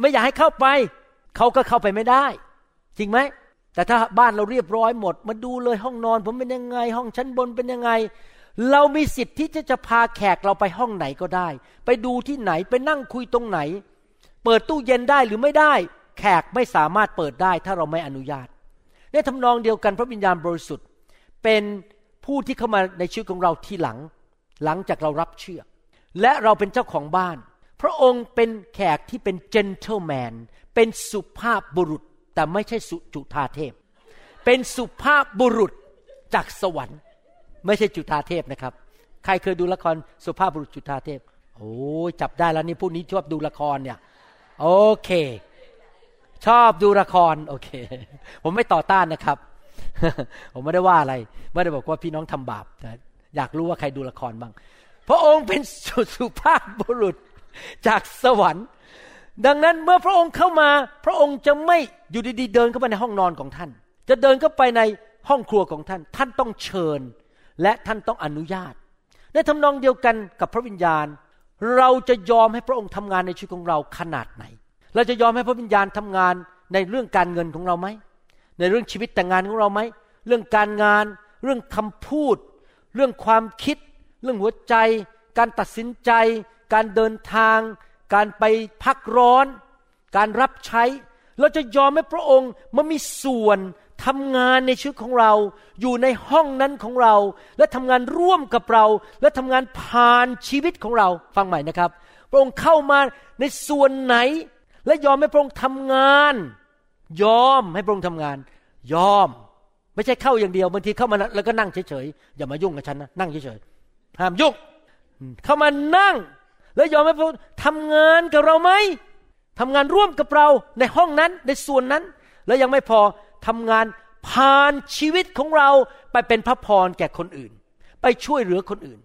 ไม่อยากให้เข้าไป เขาก็เข้าไปไม่ได้ จริงไหมแต่ถ้าบ้านเราเรียบร้อยหมด มาดูเลยห้องนอน ผมเป็นยังไง ห้องชั้นบนเป็นยังไง เรามีสิทธิ์ที่จะจะพาแขกเราไปห้องไหนก็ได้ ไปดูที่ไหนไปนั่งคุยตรงไหน เปิดตู้เย็นได้หรือไม่ได้ แขกไม่สามารถเปิดได้ถ้าเราไม่อนุญาต ในทำนองเดียวกันพระวิญญาณบริสุทธิ์ เป็นผู้ที่เข้ามาในชีวิตของเราทีหลัง หลังจากเรารับเชื่อ และเราเป็นเจ้าของบ้าน พระองค์เป็นแขกที่เป็น gentleman เป็นสุภาพบุรุษแต่ไม่ใช่สุจุธาเทพ เป็นสุภาพบุรุษจากสวรรค์ ไม่ใช่จุธาเทพนะครับ ใครเคยดูละครสุภาพบุรุษจุธาเทพ โอ้ยจับได้แล้วนี่พวกนี้ชอบดูละครเนี่ย โอเค ชอบดูละคร โอเค ผมไม่ต่อต้านนะครับ ผมไม่ได้ว่าอะไร ไม่ได้บอกว่าพี่น้องทำบาปแต่อยากรู้ว่าใครดูละครบ้างพระองค์เป็นสุสุภาพบุรุษจากสวรรค์ ดังนั้นเมื่อพระองค์เข้ามา พระองค์จะไม่อยู่ดีๆเดินเข้าไปในห้องนอนของท่าน จะเดินเข้าไปในห้องครัวของท่าน ท่านต้องเชิญ และท่านต้องอนุญาตในทำนองเดียวกันกับพระวิญญาณ เราจะยอมให้พระองค์ทำงานในชีวิตของเราขนาดไหน เราจะยอมให้พระวิญญาณทำงานในเรื่องการเงินของเราไหม ในเรื่องชีวิตแต่งงานของเราไหม เรื่องการงาน เรื่องคำพูด เรื่องความคิด เรื่องหัวใจ การตัดสินใจ การเดินทาง การไปพักร้อน การรับใช้ เราจะยอมให้พระองค์มามีส่วน ทำงานในชีวิตของเรา อยู่ในห้องนั้นของเรา และทำงานร่วมกับเรา และทำงานผ่านชีวิตของเรา ฟังใหม่นะครับ พระองค์เข้ามาในส่วนไหน และยอมให้พระองค์ทำงาน ยอมให้พระองค์ทำงาน ยอม ไม่ใช่เข้าอย่างเดียวบางทีเข้ามาแล้วก็นั่งเฉยๆอย่ามายุ่งกับฉันนะนั่งเฉยๆห้ามยุ่งเข้ามานั่ง แล้วยอมให้พระองค์ทำงานกับเราไหมทำงานร่วมกับเราในห้องนั้นในส่วนนั้น แล้วยังไม่พอ ทำงานผ่านชีวิตของเราไปเป็นพระพรแก่คนอื่น ไปช่วยเหลือคนอื่น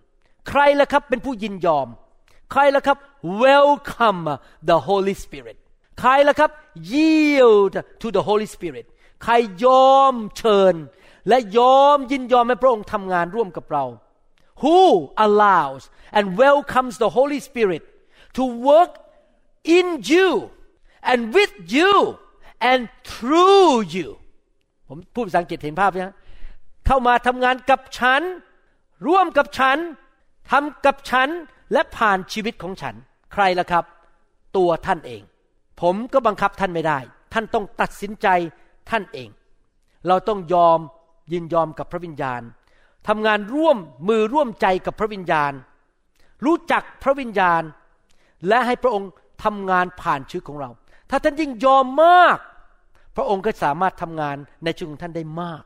ใครล่ะครับเป็นผู้ยินยอม ใครล่ะครับ welcome the Holy Spirit ใครล่ะครับ yield to the Holy Spirit ใครยอมเชิญ และยอมยินยอมให้พระองค์ทำงานร่วมกับเรา who allows and welcomes the Holy Spirit to work in you and with you and through you ผมพูดภาษาอังกฤษเห็นภาพไหมเข้ามาทำงานกับฉัน ร่วมกับฉันทำกับฉันและผ่านชีวิตของฉัน ใครล่ะครับ ตัวท่านเอง ผมก็บังคับท่านไม่ได้ ท่านต้องตัดสินใจท่านเอง เราต้องยอมยินยอมกับพระวิญญาณทำงานร่วมมือร่วมใจกับพระวิญญาณ รู้จักพระวิญญาณ และให้พระองค์ทำงานผ่านชีวิตของเรา ถ้าท่านยิ่งยอมมาก พระองค์ก็สามารถทำงานในชีวิตของท่านได้มาก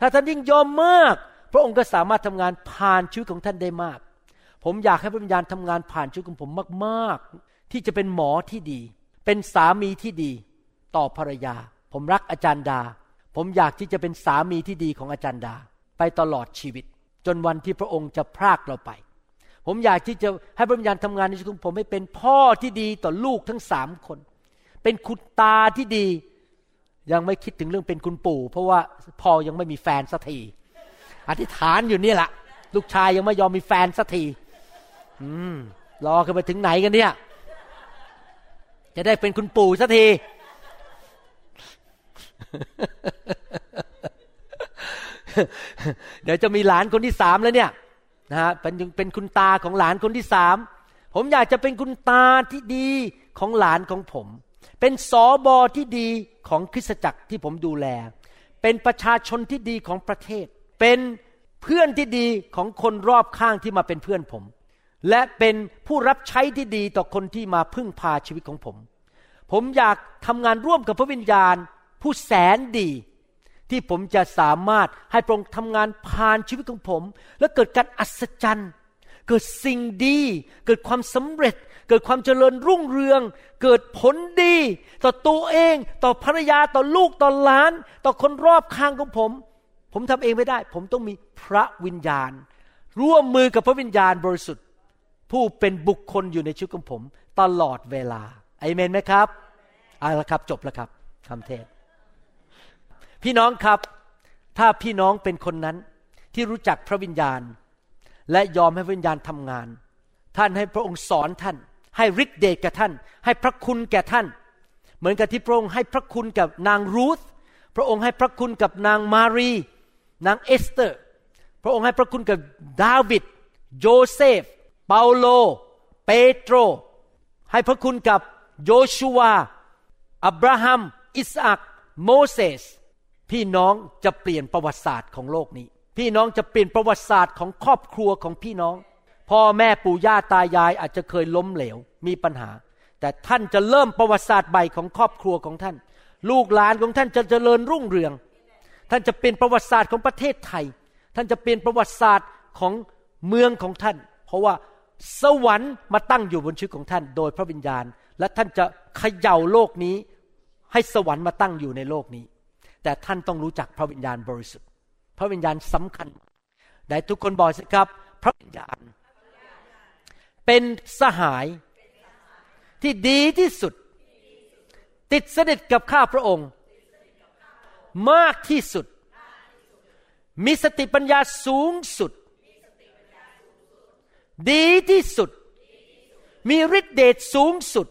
ถ้าท่านยิ่งยอมมาก พระองค์ก็สามารถทำงานผ่านชีวิตของท่านได้มาก ผมอยากให้พระวิญญาณทำงานผ่านชีวิตของผมมากๆ ที่จะเป็นหมอที่ดี เป็นสามีที่ดีต่อภรรยา ผมรักอาจารย์ดา ผมอยากที่จะเป็นสามีที่ดีของอาจารย์ดา ไปตลอดชีวิต จนวันที่พระองค์จะพรากเราไป ผมอยากที่จะให้พระวิญญาณทำงานในชีวิตของผมให้เป็นพ่อที่ดีต่อลูกทั้งสามคน เป็นคุณตาที่ดี ยังไม่คิดถึงเรื่องเป็นคุณปู่ เพราะว่าพอยังไม่มีแฟนสักทีอธิษฐานอยู่นี่แหละลูกชายยังไม่ยอมมีแฟนสักทีอืมรอกันไปถึงไหนกันเนี่ย จะได้เป็นคุณปู่สักทีเดี๋ยวจะมีหลานคนที่สามแล้วเนี่ยนะฮะเป็นเป็นคุณตาของหลานคนที่สามผมอยากจะเป็นคุณตาที่ดีของหลานของผม เป็นสอบอที่ดีของคริสตจักรที่ผมดูแล เป็นประชาชนที่ดีของประเทศ เป็นเพื่อนที่ดีของคนรอบข้างที่มาเป็นเพื่อนผม และเป็นผู้รับใช้ที่ดีต่อคนที่มาพึ่งพาชีวิตของผม ผมอยากทำงานร่วมกับพระวิญญาณ ผู้แสนดี ที่ผมจะสามารถให้พระองค์ทำงานผ่านชีวิตของผม และเกิดการอัศจรรย์ เกิดสิ่งดี เกิดความสำเร็จ เกิดความเจริญรุ่งเรือง เกิดผลดี ต่อตัวเอง ต่อภรรยาต่อลูกต่อหลาน ต่อคนรอบข้างของผม ผมทำเองไม่ได้ ผมต้องมีพระวิญญาณ ร่วมมือกับพระวิญญาณบริสุทธิ์ ผู้เป็นบุคคลอยู่ในชีวิตของผม ตลอดเวลาอเมนไหมครับเอาละครับจบแล้วครับคำเทศ พี่น้องครับ ถ้าพี่น้องเป็นคนนั้นที่รู้จักพระวิญญาณ และยอมให้พระวิญญาณทำงาน ท่านให้พระองค์สอนท่าน ให้ฤทธิเดชแก่ท่าน ให้พระคุณแก่ท่าน เหมือนกับที่พระองค์ให้พระคุณกับนางรูธพระองค์ให้พระคุณกับนางมารี นางเอสเตอร์ พระองค์ให้พระคุณกับดาวิดโยเซฟ เปาโล เปโตร ให้พระคุณกับโยชูวา อับราฮัม อิสอักโมเสส พี่น้องจะเปลี่ยนประวัติศาสตร์ของโลกนี้ พี่น้องจะเปลี่ยนประวัติศาสตร์ของครอบครัวของพี่น้อง พ่อแม่ปู่ย่าตายายอาจจะเคยล้มเหลวมีปัญหา แต่ท่านจะเริ่มประวัติศาสตร์ใหม่ของครอบครัวของท่าน ลูกหลานของท่านจะเจริญรุ่งเรือง ท่านจะเป็นประวัติศาสตร์ของประเทศไทย ท่านจะเป็นประวัติศาสตร์ของเมืองของท่าน เพราะว่าสวรรค์มาตั้งอยู่บนชีวิตของท่าน โดยพระวิญญาณ และท่านจะเขย่าโลกนี้ ให้สวรรค์มาตั้งอยู่ในโลกนี้ แต่ท่านต้องรู้จักพระวิญญาณบริสุทธิ์ พระวิญญาณสำคัญได้ทุกคนบอกสิครับ พระวิญญาณ เป็นสหายที่ดีที่สุด ติดสนิทกับข้าพระองค์ มากที่สุด มีสติปัญญาสูงสุด ดีที่สุด มีฤทธิเดชสูงสุด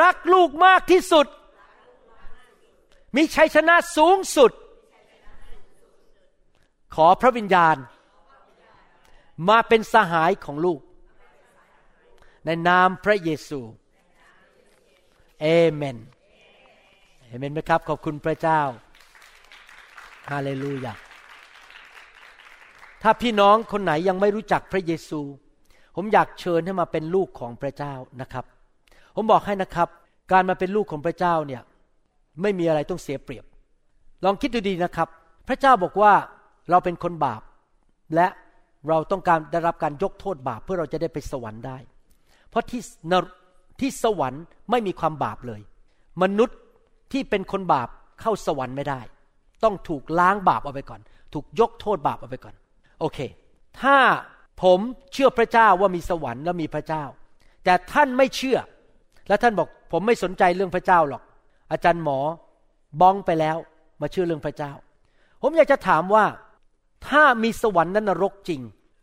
รักลูกมากที่สุด มีชัยชนะสูงสุด ขอพระวิญญาณ มาเป็นสหายของลูก ในนามพระเยซูเอเมนเอเมนไหมครับ ขอบคุณพระเจ้าฮาเลลูยาถ้าพี่น้องคนไหนยังไม่รู้จักพระเยซู ผมอยากเชิญให้มาเป็นลูกของพระเจ้านะครับ ผมบอกให้นะครับ การมาเป็นลูกของพระเจ้าเนี่ยไม่มีอะไรต้องเสียเปรียบ ลองคิดดูดีนะครับ พระเจ้าบอกว่าเราเป็นคนบาป และ เราต้องการได้รับการยกโทษบาปเพื่อเราจะได้ไปสวรรค์ได้ เพราะที่ที่สวรรค์ไม่มีความบาปเลย มนุษย์ที่เป็นคนบาปเข้าสวรรค์ไม่ได้ ต้องถูกล้างบาปเอาไปก่อน ถูกยกโทษบาปเอาไปก่อน โอเค ถ้าผมเชื่อพระเจ้าว่ามีสวรรค์และมีพระเจ้า แต่ท่านไม่เชื่อ และท่านบอกผมไม่สนใจเรื่องพระเจ้าหรอก อาจารย์หมอบ้องไปแล้วมาเชื่อเรื่องพระเจ้า ผมอยากจะถามว่า ถ้ามีสวรรค์นั้นนรกจริง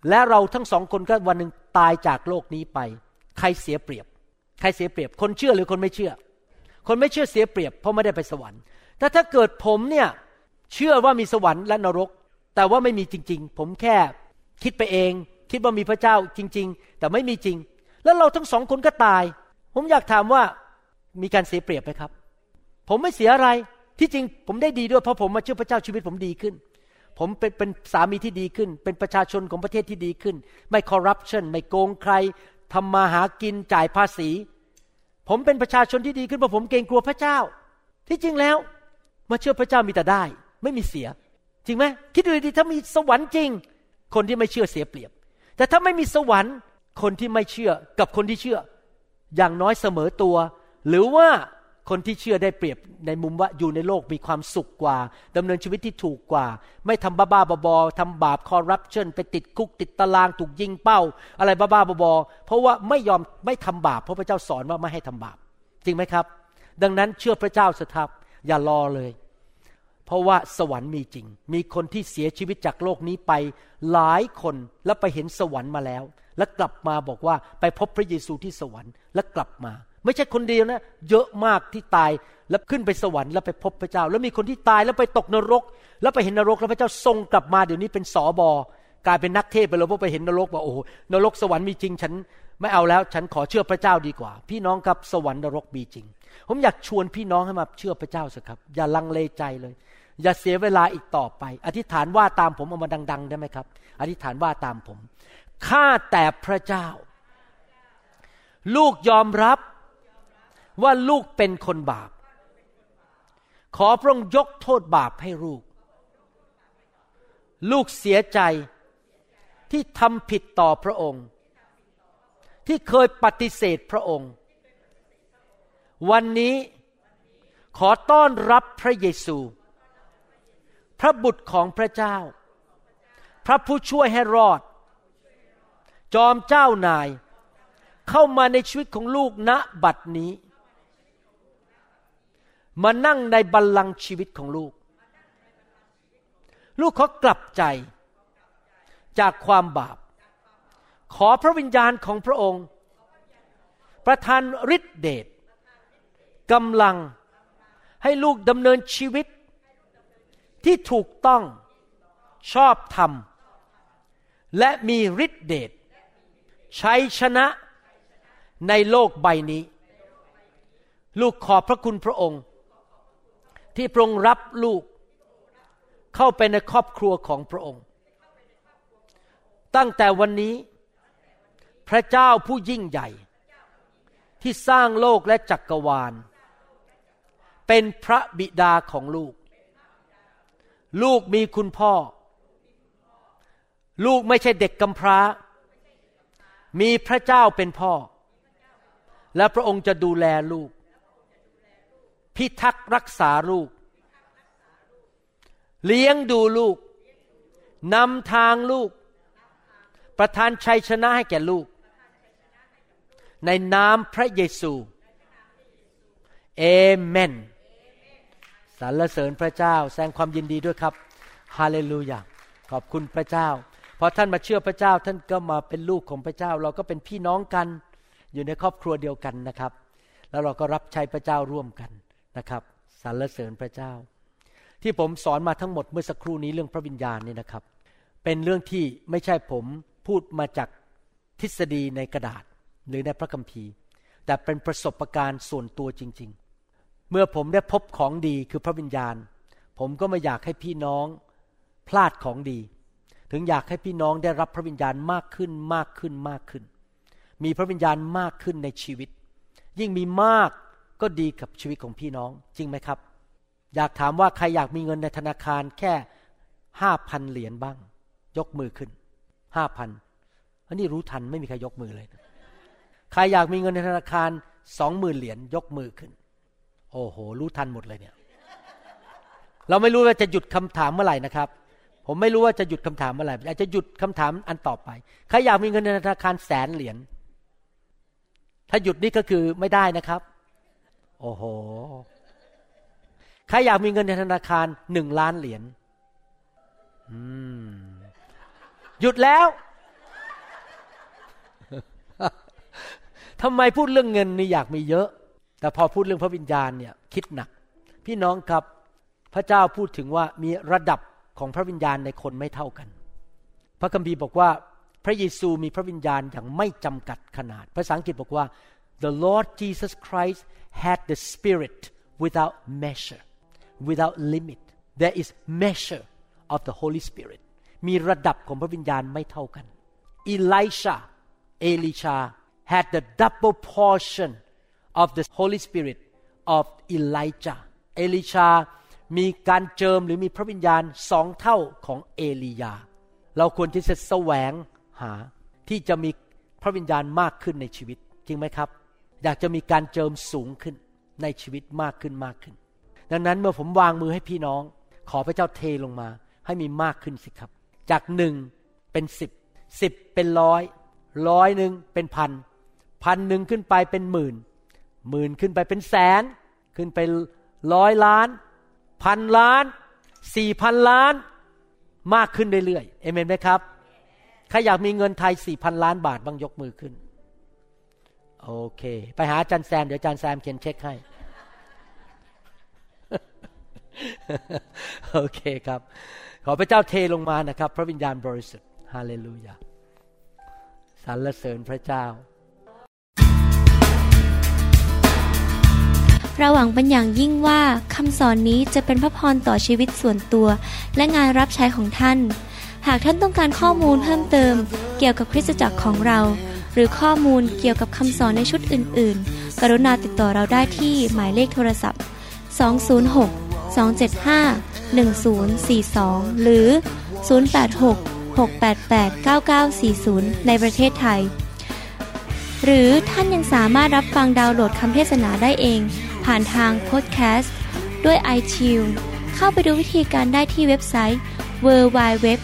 และเราทั้งสองคนก็วันหนึ่งตายจากโลกนี้ไป ใครเสียเปรียบ ใครเสียเปรียบ คนเชื่อหรือคนไม่เชื่อ คนไม่เชื่อเสียเปรียบ เพราะไม่ได้ไปสวรรค์ แต่ถ้าเกิดผมเนี่ยเชื่อว่ามีสวรรค์และนรก แต่ว่าไม่มีจริง ๆ ผมแค่คิดไปเอง คิดว่ามีพระเจ้าจริง ๆ แต่ไม่มีจริง แล้วเราทั้งสองคนก็ตาย ผมอยากถามว่ามีการเสียเปรียบไหมครับ ผมไม่เสียอะไรที่จริงผมได้ดีด้วยเพราะผมมาเชื่อพระเจ้าชีวิตผมดีขึ้น ผมเป็นเป็นสามีที่ดีขึ้น เป็นประชาชนของประเทศที่ดีขึ้น ไม่คอร์รัปชันไม่โกงใครทำมาหากินจ่ายภาษี ผมเป็นประชาชนที่ดีขึ้นเพราะผมเกรงกลัวพระเจ้า ที่จริงแล้วมาเชื่อพระเจ้ามีแต่ได้ ไม่มีเสีย จริงไหมคิดดูดีถ้ามีสวรรค์จริง คนที่ไม่เชื่อเสียเปรียบ แต่ถ้าไม่มีสวรรค์คนที่ไม่เชื่อกับคนที่เชื่อ อย่างน้อยเสมอตัว หรือว่า คนที่เชื่อได้เปรียบในมุมว่าอยู่ในโลกมีความสุขกว่าดำเนินชีวิตที่ถูกกว่า ไม่ทำบ้าๆบอๆทำบาปคอร์รัปชันไปติดคุกติดตารางถูกยิงเป้า อะไรบ้าๆบอๆเพราะว่าไม่ยอมไม่ทำบาปเพราะพระเจ้าสอนว่าไม่ให้ทำบาป จริงไหมครับ ดังนั้นเชื่อพระเจ้าสทับอย่ารอเลย เพราะว่าสวรรค์มีจริง มีคนที่เสียชีวิตจากโลกนี้ไปหลายคนแล้วไปเห็นสวรรค์มาแล้ว และกลับมาบอกว่าไปพบพระเยซูที่สวรรค์และกลับมา ไม่ใช่คนเดียวนะ เยอะมากที่ตายแล้วขึ้นไปสวรรค์แล้วไปพบพระเจ้า แล้วมีคนที่ตายแล้วไปตกนรก แล้วไปเห็นนรกแล้วพระเจ้าทรงกลับมาเดี๋ยวนี้เป็นสอบอกลายเป็นนักเทศไปเลยเพราะไปเห็นนรกว่าโอ้โหนรกสวรรค์มีจริงฉันไม่เอาแล้ว ฉันขอเชื่อพระเจ้าดีกว่า พี่น้องครับสวรรค์นรกมีจริง ผมอยากชวนพี่น้องให้มาเชื่อพระเจ้าสิครับ อย่าลังเลใจเลย อย่าเสียเวลาอีกต่อไป อธิษฐานว่าตามผมเอามาดัง ๆ ได้ไหมครับ อธิษฐานว่าตามผมข้าแต่พระเจ้า ลูกยอมรับ ว่าลูกเป็นคนบาป ขอพระองค์ยกโทษบาปให้ลูก ลูกเสียใจที่ทำผิดต่อพระองค์ ที่เคยปฏิเสธพระองค์ วันนี้ขอต้อนรับพระเยซู พระบุตรของพระเจ้า พระผู้ช่วยให้รอด จอมเจ้านาย เข้ามาในชีวิตของลูกณบัดนี้ มานั่งในบัลลังก์ชีวิตของลูก ลูกเขากลับใจจากความบาป ขอพระวิญญาณของพระองค์ ประทานฤทธิเดชกำลังให้ลูกดำเนินชีวิต ที่ถูกต้องชอบธรรม และมีฤทธิเดชใช้ชนะในโลกใบนี้ ลูกขอบพระคุณพระองค์ ที่พระองค์รับลูกเข้าไปในครอบครัวของพระองค์ ตั้งแต่วันนี้ พระเจ้าผู้ยิ่งใหญ่ ที่สร้างโลกและจักรวาล เป็นพระบิดาของลูก ลูกมีคุณพ่อ ลูกไม่ใช่เด็กกำพร้า มีพระเจ้าเป็นพ่อ และพระองค์จะดูแลลูก พิทักษ์รักษาลูก เลี้ยงดูลูก นำทางลูก ประทานชัยชนะให้แก่ลูก ในนามพระเยซูเอเมนสรรเสริญพระเจ้าแสดงความยินดีด้วยครับฮาเลลูยาขอบคุณพระเจ้าพอท่านมาเชื่อพระเจ้าท่านก็มาเป็นลูกของพระเจ้า เราก็เป็นพี่น้องกันอยู่ในครอบครัวเดียวกันนะครับ แล้วเราก็รับใช้พระเจ้าร่วมกัน นะครับสรรเสริญพระเจ้า ที่ผมสอนมาทั้งหมดเมื่อสักครู่นี้เรื่องพระวิญญาณนี่นะครับ เป็นเรื่องที่ไม่ใช่ผมพูดมาจากทฤษฎีในกระดาษหรือในพระคัมภีร์ แต่เป็นประสบการณ์ส่วนตัวจริง ๆ เมื่อผมได้พบของดีคือพระวิญญาณ ผมก็ไม่อยากให้พี่น้องพลาดของดี ถึงอยากให้พี่น้องได้รับพระวิญญาณมากขึ้นมากขึ้นมากขึ้น มีพระวิญญาณมากขึ้นในชีวิต ยิ่งมีมาก ก็ดีกับชีวิตของพี่น้องจริงไหมครับ อยากถามว่าใครอยากมีเงินในธนาคารแค่ห้าพันเหรียญบ้าง ยกมือขึ้นห้าพันอันนี้รู้ทันไม่มีใครยกมือเลยนะใครอยากมีเงินในธนาคารสองหมื่นเหรียญยกมือขึ้น โอ้โห รู้ทันหมดเลยเนี่ย เราไม่รู้ว่าจะหยุดคำถามเมื่อไหร่นะครับ ผมไม่รู้ว่าจะหยุดคำถามเมื่อไหร่อาจจะหยุดคำถามอันต่อไป ใครอยากมีเงินในธนาคารแสนเหรียญถ้าหยุดนี่ก็คือไม่ได้นะครับ โอ้โห ใครอยากมีเงินในธนาคารหนึ่งล้านเหรียญหยุดแล้วทำไมพูดเรื่องเงินนี่อยากมีเยอะ แต่พอพูดเรื่องพระวิญญาณเนี่ยคิดหนัก พี่น้องครับพระเจ้าพูดถึงว่ามีระดับของพระวิญญาณในคนไม่เท่ากัน พระคัมภีร์บอกว่า พระเยซูมีพระวิญญาณอย่างไม่จำกัดขนาด ภาษาอังกฤษบอกว่า the Lord Jesus Christ had the Spirit without measure without limit there is measure of the Holy Spirit มีระดับของพระวิญญาณไม่เท่ากัน Elisha เอลิชา had the double portion of the Holy Spirit of Elijah เอลิชา มีการเจิมหรือมีพระวิญญาณสองเท่าของเอลียา เราควรที่จะแสวงหาที่จะมีพระวิญญาณมากขึ้นในชีวิต จริงไหมครับ อยากจะมีการเจิมสูงขึ้นในชีวิตมากขึ้นมากขึ้น ดังนั้นเมื่อผมวางมือให้พี่น้อง ขอพระเจ้าเทลงมา ให้มีมากขึ้นสิครับ จากหนึ่งเป็นสิบสิบเป็นร้อยร้อยหนึ่งเป็นพันพันหนึ่งขึ้นไปเป็นหมื่นหมื่นขึ้นไปเป็นแสน ขึ้นไปร้อยล้าน พันล้านสี่พันล้าน มากขึ้นเรื่อยๆเอเมนไหมครับใครอยากมีเงินไทยสี่พันล้านบาทบ้างยกมือขึ้น โอเค ไปหาอาจารย์แซม เดี๋ยวอาจารย์แซมเขียนเช็คให้ โอเคครับ ขอพระเจ้าเทลงมานะครับ พระวิญญาณบริสุทธิ์ฮาเลลูยาสรรเสริญพระเจ้า
เราหวังเป็นอย่างยิ่งว่าคำสอนนี้จะเป็นพระพรต่อชีวิตส่วนตัว และงานรับใช้ของท่าน
หากท่านต้องการข้อมูลเพิ่มเติม เกี่ยวกับคริสตจักรของเรา หรือข้อมูลเกี่ยวกับคำสอนในชุดอื่น ๆ กรุณาติดต่อเราได้ที่หมายเลขโทรศัพท์ 206 275 1042 หรือ 086 688 9940 ในประเทศไทย หรือท่านยังสามารถรับฟังดาวน์โหลดคำเทศนาได้เอง ผ่านทางพอดแคสต์ด้วย iTunes เข้าไปดูวิธีการได้ที่เว็บไซต์ www.newhic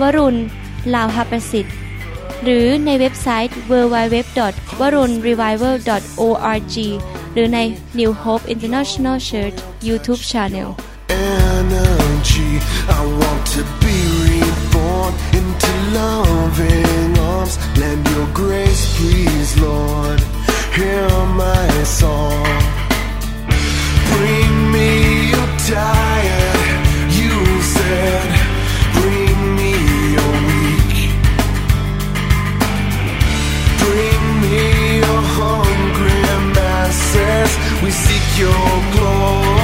วรุณลาวหประสิทธิ์ หรือในเว็บไซต์ www.warunrevival.org หรือใน New Hope International Church YouTube Channel
energy. I want to be reborn into loving arms. Lend your grace, please, Lord. Hear my song. Bring me your tired, we seek your glory.